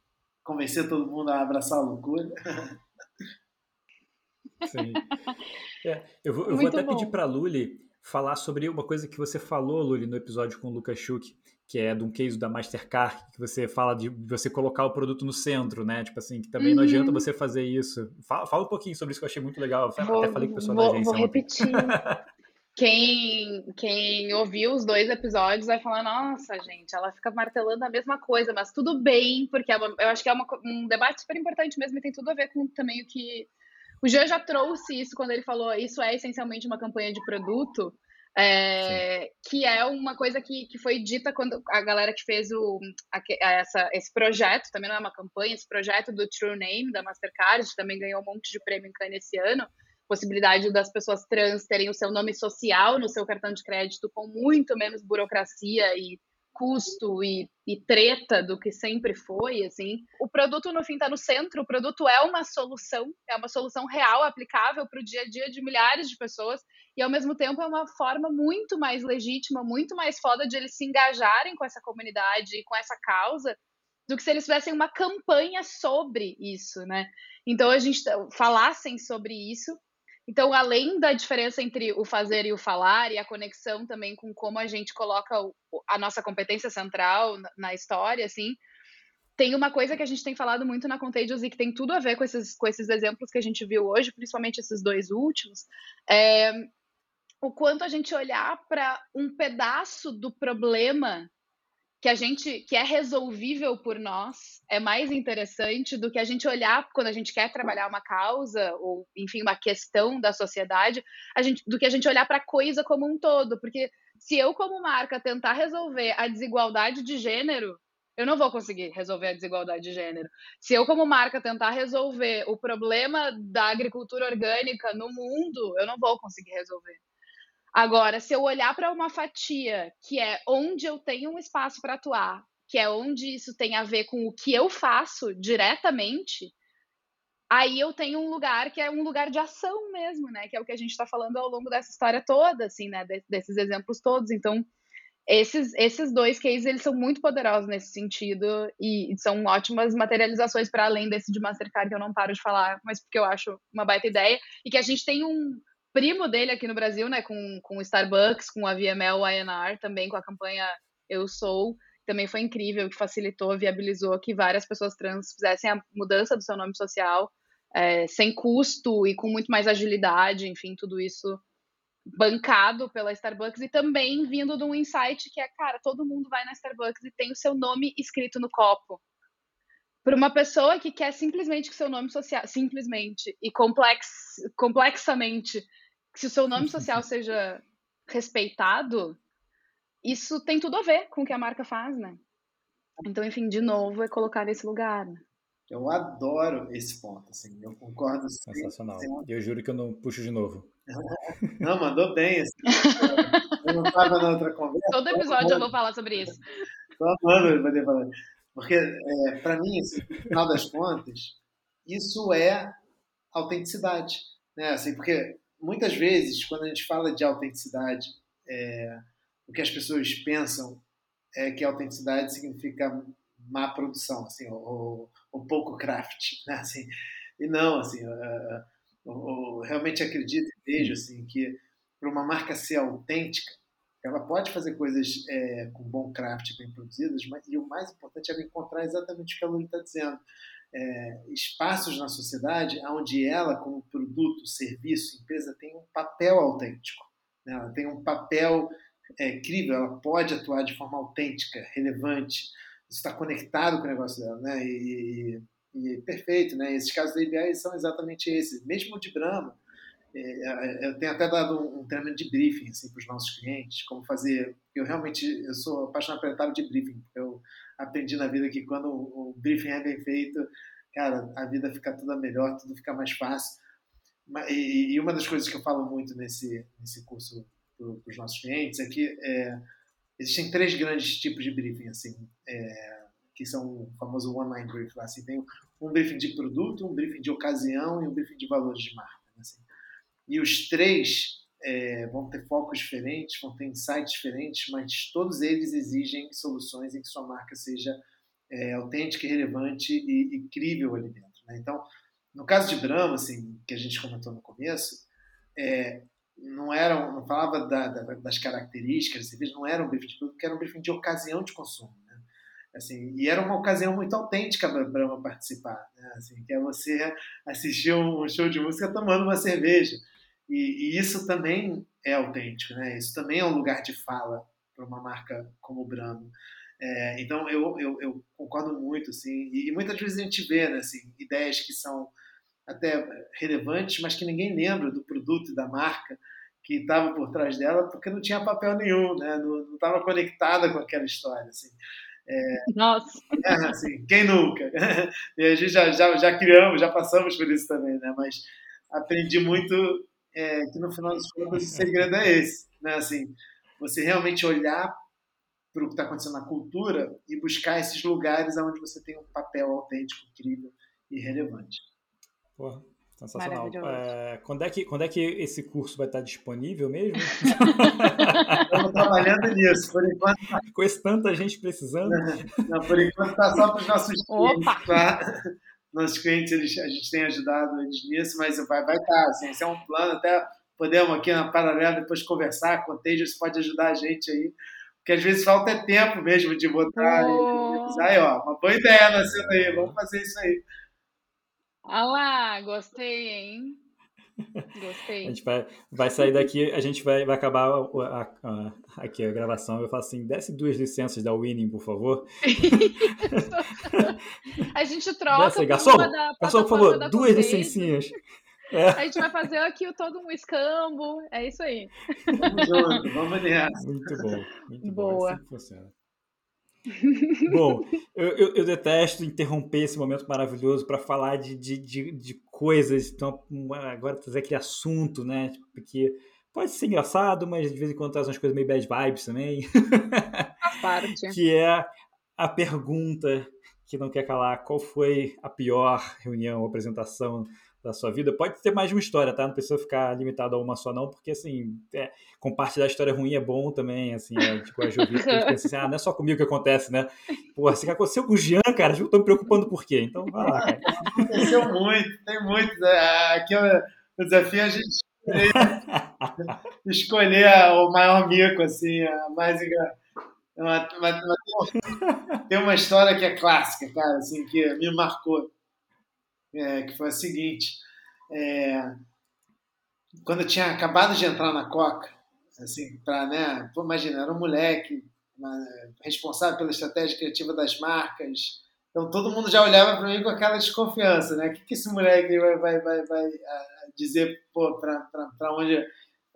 convencer todo mundo a abraçar a loucura. Sim. É, eu vou, eu vou até bom. pedir para a Luli falar sobre uma coisa que você falou, Luli, no episódio com o Lucas Schuch, que é de um case da Mastercard, que você fala de você colocar o produto no centro, né? Tipo assim, que também uhum. não adianta você fazer isso. Fala, fala, um pouquinho sobre isso que eu achei muito legal. Vou, até falei com o pessoal vou, da agência. Vou repetir. quem, quem ouviu os dois episódios vai falar, nossa, gente, ela fica martelando a mesma coisa, mas tudo bem, porque é uma, eu acho que é uma, um debate super importante mesmo e tem tudo a ver com também o que. O Jean já trouxe isso quando ele falou isso é essencialmente uma campanha de produto, é, que é uma coisa que, que foi dita quando a galera que fez o, a, essa, esse projeto, também não é uma campanha, esse projeto do True Name da Mastercard, também ganhou um monte de prêmio em Cannes esse ano, possibilidade das pessoas trans terem o seu nome social no seu cartão de crédito com muito menos burocracia e custo e, e, treta do que sempre foi, assim. O produto, no fim, está no centro. O produto é uma solução, é uma solução real, aplicável para o dia a dia de milhares de pessoas. E, ao mesmo tempo, é uma forma muito mais legítima, muito mais foda de eles se engajarem com essa comunidade e com essa causa do que se eles fizessem uma campanha sobre isso, né? Então, a gente falassem sobre isso então, além da diferença entre o fazer e o falar, e a conexão também com como a gente coloca a nossa competência central na, na, história, assim, tem uma coisa que a gente tem falado muito na Contagious e que tem tudo a ver com esses, com esses exemplos que a gente viu hoje, principalmente esses dois últimos, é o quanto a gente olhar para um pedaço do problema que a gente que é resolvível por nós é mais interessante do que a gente olhar quando a gente quer trabalhar uma causa ou enfim uma questão da sociedade a gente do que a gente olhar para a coisa como um todo porque se eu como marca tentar resolver a desigualdade de gênero Eu não vou conseguir resolver a desigualdade de gênero. Se eu, como marca, tentar resolver o problema da agricultura orgânica no mundo, eu não vou conseguir resolver. Agora, se eu olhar para uma fatia que é onde eu tenho um espaço para atuar, que é onde isso tem a ver com o que eu faço diretamente, aí eu tenho um lugar que é um lugar de ação mesmo, né? Que é o que a gente está falando ao longo dessa história toda, assim, né? desses exemplos todos. Então, esses, esses dois cases eles são muito poderosos nesse sentido e, são ótimas materializações para além desse de Mastercard que eu não paro de falar, mas porque eu acho uma baita ideia e que a gente tem um primo dele aqui no Brasil, né, com, com o Starbucks, com a VML INR, também com a campanha Eu Sou, também foi incrível, que facilitou, viabilizou que várias pessoas trans fizessem a mudança do seu nome social é, sem custo e com muito mais agilidade, enfim, tudo isso bancado pela Starbucks e também vindo de um insight que é, cara, todo mundo vai na Starbucks e tem o seu nome escrito no copo. Para uma pessoa que quer simplesmente que seu nome social, simplesmente e complex, complexamente, se o seu nome social seja respeitado, isso tem tudo a ver com o que a marca faz, né? Então, enfim, de novo, é colocar nesse lugar. Né? Eu adoro esse ponto, assim, eu concordo. Sensacional. Eu juro que eu não puxo de novo. Não, mandou bem. Assim. Eu não estava na outra conversa. Todo episódio eu vou falar sobre isso. Estou amando poder falar. Porque, é, para mim, assim, no final das contas, isso é autenticidade. Né? Assim, porque muitas vezes, quando a gente fala de autenticidade, é, o que as pessoas pensam é que autenticidade significa má produção, assim, ou, ou pouco craft, né? Assim, e não, assim, uh, eu realmente acredito e vejo assim, que para uma marca ser autêntica, ela pode fazer coisas é, com bom craft, bem produzidas, mas, e o mais importante é encontrar exatamente o que a Lula está dizendo. É, espaços na sociedade onde ela, como produto, serviço, empresa, tem um papel autêntico. Né? Ela tem um papel é, crível, ela pode atuar de forma autêntica, relevante, está conectado com o negócio dela. Né? E, e perfeito, né? Esses casos da IBA são exatamente esses. Mesmo de Brahma, é, é, eu tenho até dado um treinamento de briefing assim, para os nossos clientes, como fazer. Eu realmente eu sou apaixonado pela etapa de briefing. Eu aprendi na vida que quando o briefing é bem feito, cara, a vida fica toda melhor, tudo fica mais fácil. E uma das coisas que eu falo muito nesse, nesse curso para os nossos clientes é que é, existem três grandes tipos de briefing. Assim, é, que são o famoso one-line brief. Lá, assim, tem um briefing de produto, um briefing de ocasião e um briefing de valores de marca. Né, assim. E os três é, vão ter focos diferentes, vão ter insights diferentes, mas todos eles exigem soluções em que sua marca seja é, autêntica, relevante e, e crível ali dentro. Né? Então, no caso de Brahma, assim, que a gente comentou no começo, é, não era, não falava da, da, das características, não era um briefing de produto, era um briefing de ocasião de consumo. Assim, e era uma ocasião muito autêntica para Brahma participar, né? assim, que é você assistir um show de música tomando uma cerveja. E, e, isso também é autêntico, né? Isso também é um lugar de fala para uma marca como o Brahma. É, então eu, eu, eu, concordo muito, assim, e, e, muitas vezes a gente vê, né, assim, ideias que são até relevantes, mas que ninguém lembra do produto e da marca que estava por trás dela, porque não tinha papel nenhum, né? Não estava conectada com aquela história, assim. É, Nossa! É, assim, quem nunca? E a gente já, já, já criamos, já passamos por isso também, né? Mas aprendi muito é, que no final das contas o segredo é esse, né? Assim, você realmente olhar para o que está acontecendo na cultura e buscar esses lugares onde você tem um papel autêntico, incrível e relevante. Porra, Sensacional. É, quando, é que, quando é que esse curso vai estar disponível mesmo? Estamos trabalhando nisso, por enquanto. Tá. Com esse tanta gente precisando. Não, por enquanto está só para os nossos clientes. Tá? Nossos clientes, eles, a gente tem ajudado eles nisso, mas vai, vai estar. Tá, assim, esse é um plano, até podemos aqui na paralela depois conversar, Contagious pode ajudar a gente aí. Porque às vezes falta é tempo mesmo de botar. Oh. E, aí, ó, uma boa ideia nascendo aí, vamos fazer isso aí. Ah lá, gostei, hein? Gostei. A gente vai, vai sair daqui, a gente vai, vai acabar a, a, a, aqui a gravação. Eu falo assim: desce duas licenças da Winning, por favor. a gente troca. Desce, garçom, da, garçom, por favor, duas licencinhas. É. A gente vai fazer aqui todo um escambo. É isso aí. Vamos nessa. Muito bom. Muito Boa. Bom, assim funciona. Bom, eu, eu, eu, detesto interromper esse momento maravilhoso para falar de, de, de, de, coisas. Então, agora trazer aquele assunto, né? Porque pode ser engraçado, mas de vez em quando traz umas coisas meio bad vibes também. Parte. que é a pergunta que não quer calar: qual foi a pior reunião ou apresentação da sua vida. Pode ter mais de uma história, tá? Não precisa ficar limitado a uma só, não, porque assim, é, compartilhar a história ruim é bom também, assim, é, tipo, a Jovita, a gente pensa assim, ah, não é só comigo que acontece, né? Pô, assim, que aconteceu com o Jean, cara, eu tô me preocupando por quê? Então, vai lá, cara. Aconteceu muito, tem muito. Né? Aqui o desafio é a gente escolher, o maior mico, assim, a mais engraçada. Tem uma história que é clássica, cara, assim, que me marcou é, que foi a seguinte: é, quando eu tinha acabado de entrar na Coca, assim, para, né, imagina, era um moleque uma, responsável pela estratégia criativa das marcas. Então todo mundo já olhava para mim com aquela desconfiança, né? O que, que esse moleque vai, vai, vai, vai dizer para onde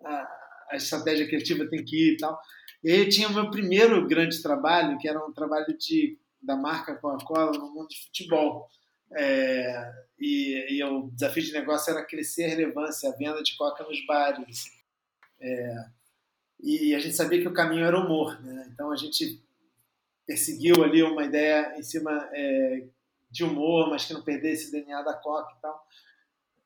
a, a estratégia criativa tem que ir e tal. E aí tinha o meu primeiro grande trabalho, que era um trabalho de, da marca Coca-Cola no mundo de futebol. É, e, e, o desafio de negócio era crescer a relevância, a venda de coca nos bares. É, e a gente sabia que o caminho era o humor, né? então a gente perseguiu ali uma ideia em cima é, de humor, mas que não perdesse o DNA da coca e tal.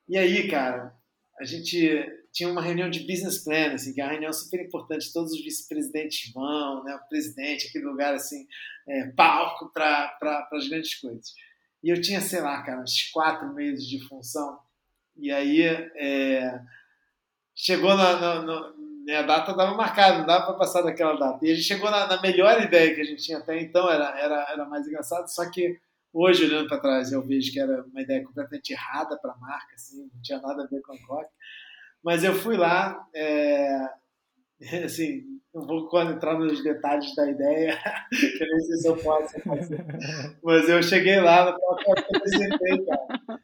E aí, cara, a gente tinha uma reunião de business plan, assim, que é uma reunião super importante, todos os vice-presidentes vão, né, o presidente, aquele lugar assim, é, palco para as grandes coisas. E eu tinha, sei lá, cara, uns quatro meses de função. E aí é, chegou na, na, na, né, a data estava marcada, não dava para passar daquela data. E a gente chegou na, na, melhor ideia que a gente tinha até então, era, era, era mais engraçado, só que hoje, olhando para trás, eu vejo que era uma ideia completamente errada para a marca, assim, não tinha nada a ver com a Coca. Mas eu fui lá, é, assim, não vou entrar nos detalhes da ideia, que eu nem sei se eu posso fazer. Mas eu cheguei lá apresentei, cara.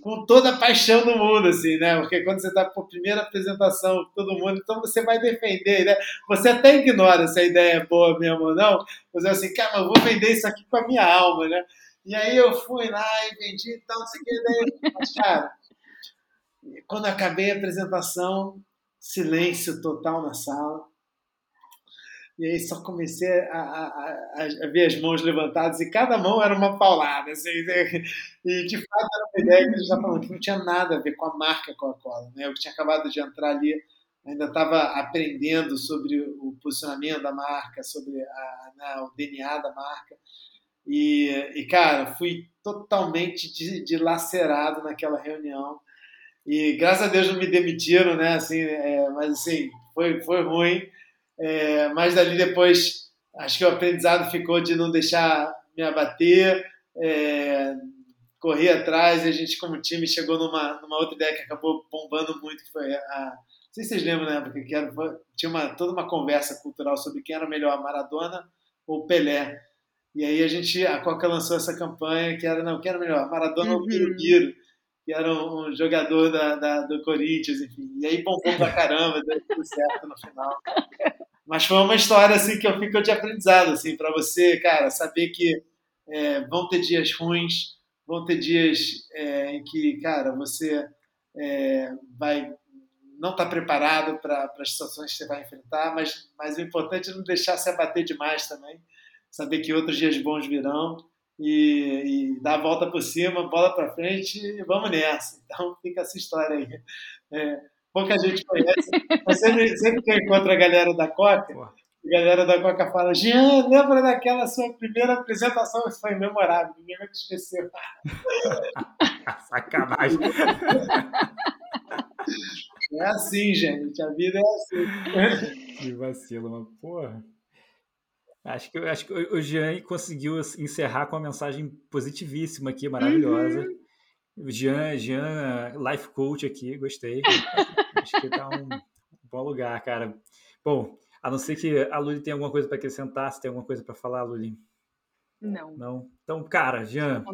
Com toda a paixão do mundo, assim, né? Porque quando você está por primeira apresentação todo mundo, então você vai defender, né? Você até ignora se a ideia é boa mesmo ou não, mas é assim, cara, eu vou vender isso aqui com a minha alma, né? E aí eu fui lá e vendi e tal, não o que, mas, cara, quando acabei a apresentação, silêncio total na sala. E aí só comecei a, a, a, ver as mãos levantadas e cada mão era uma paulada. Assim, né? e de fato era uma ideia que a gente falando que não tinha nada a ver com a marca Coca-Cola. Né? Eu tinha acabado de entrar ali, ainda estava aprendendo sobre o posicionamento da marca, sobre a, né, o DNA da marca. E, e cara, fui totalmente dilacerado naquela reunião. E graças a Deus não me demitiram, né? Assim, é, mas assim, foi, foi ruim. É, mas dali depois, acho que o aprendizado ficou de não deixar me abater, é, correr atrás. E a gente, como time, chegou numa, numa outra ideia que acabou bombando muito, que foi a. Não sei se vocês lembram, né? Porque era, tinha uma, toda uma conversa cultural sobre quem era melhor, Maradona ou Pelé. E aí a gente, a Coca lançou essa campanha que era, não, quem era melhor, Maradona uhum. ou Birubiru que era um, jogador da, da, do Corinthians, enfim. E aí bombou pra caramba, deu tudo certo no final. Mas foi uma história assim que eu fico de aprendizado, assim, para você, cara, saber que é, vão ter dias ruins, vão ter dias é, em que, cara, você é, vai não estar tá preparado para as situações que você vai enfrentar, mas, mas o importante é não deixar se abater demais também, saber que outros dias bons virão e, e dar a volta por cima, bola para frente e vamos nessa. Então fica essa história aí. É, pouca gente conhece, mas sempre, sempre que eu encontro a galera da Coca, a galera da Coca fala: Jean, lembra daquela sua primeira apresentação? Isso foi memorável, ninguém vai te esquecer. Sacanagem. É assim, gente, a vida é assim. Que vacilo, mas porra. Acho que, acho que o Jean conseguiu encerrar com uma mensagem positivíssima aqui, maravilhosa. Uhum. Jean, Jean, life coach aqui, gostei. acho que tá um bom lugar, cara. Bom, a não ser que a Luli tenha alguma coisa para acrescentar, se tem alguma coisa para falar, Luli. Não. Não. Então, cara, Jean,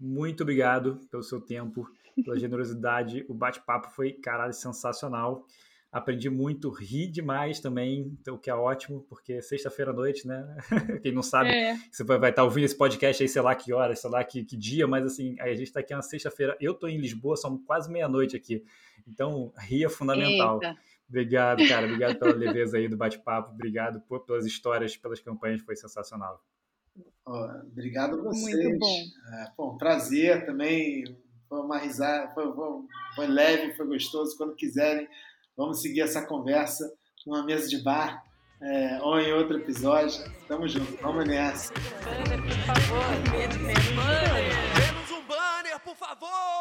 muito obrigado pelo seu tempo, pela generosidade. O bate-papo foi, caralho, sensacional. Aprendi muito, ri demais também, então, o que é ótimo, porque sexta-feira à noite, né? Quem não sabe, É. você vai, vai estar ouvindo esse podcast aí, sei lá que hora, sei lá que, que dia, mas assim, aí a gente está aqui na sexta-feira. Eu estou em Lisboa, são quase meia-noite aqui. Então, rir é fundamental. Eita. Obrigado, cara. Obrigado pela leveza aí do bate-papo. Obrigado por, pelas histórias, pelas campanhas, foi sensacional. Obrigado a vocês. Muito bom. É, um prazer também. Foi uma risada, foi, foi, foi leve, foi gostoso. Quando quiserem, vamos seguir essa conversa numa mesa de bar é, ou em outro episódio. Tamo junto, vamos nessa. Menos um banner, por favor!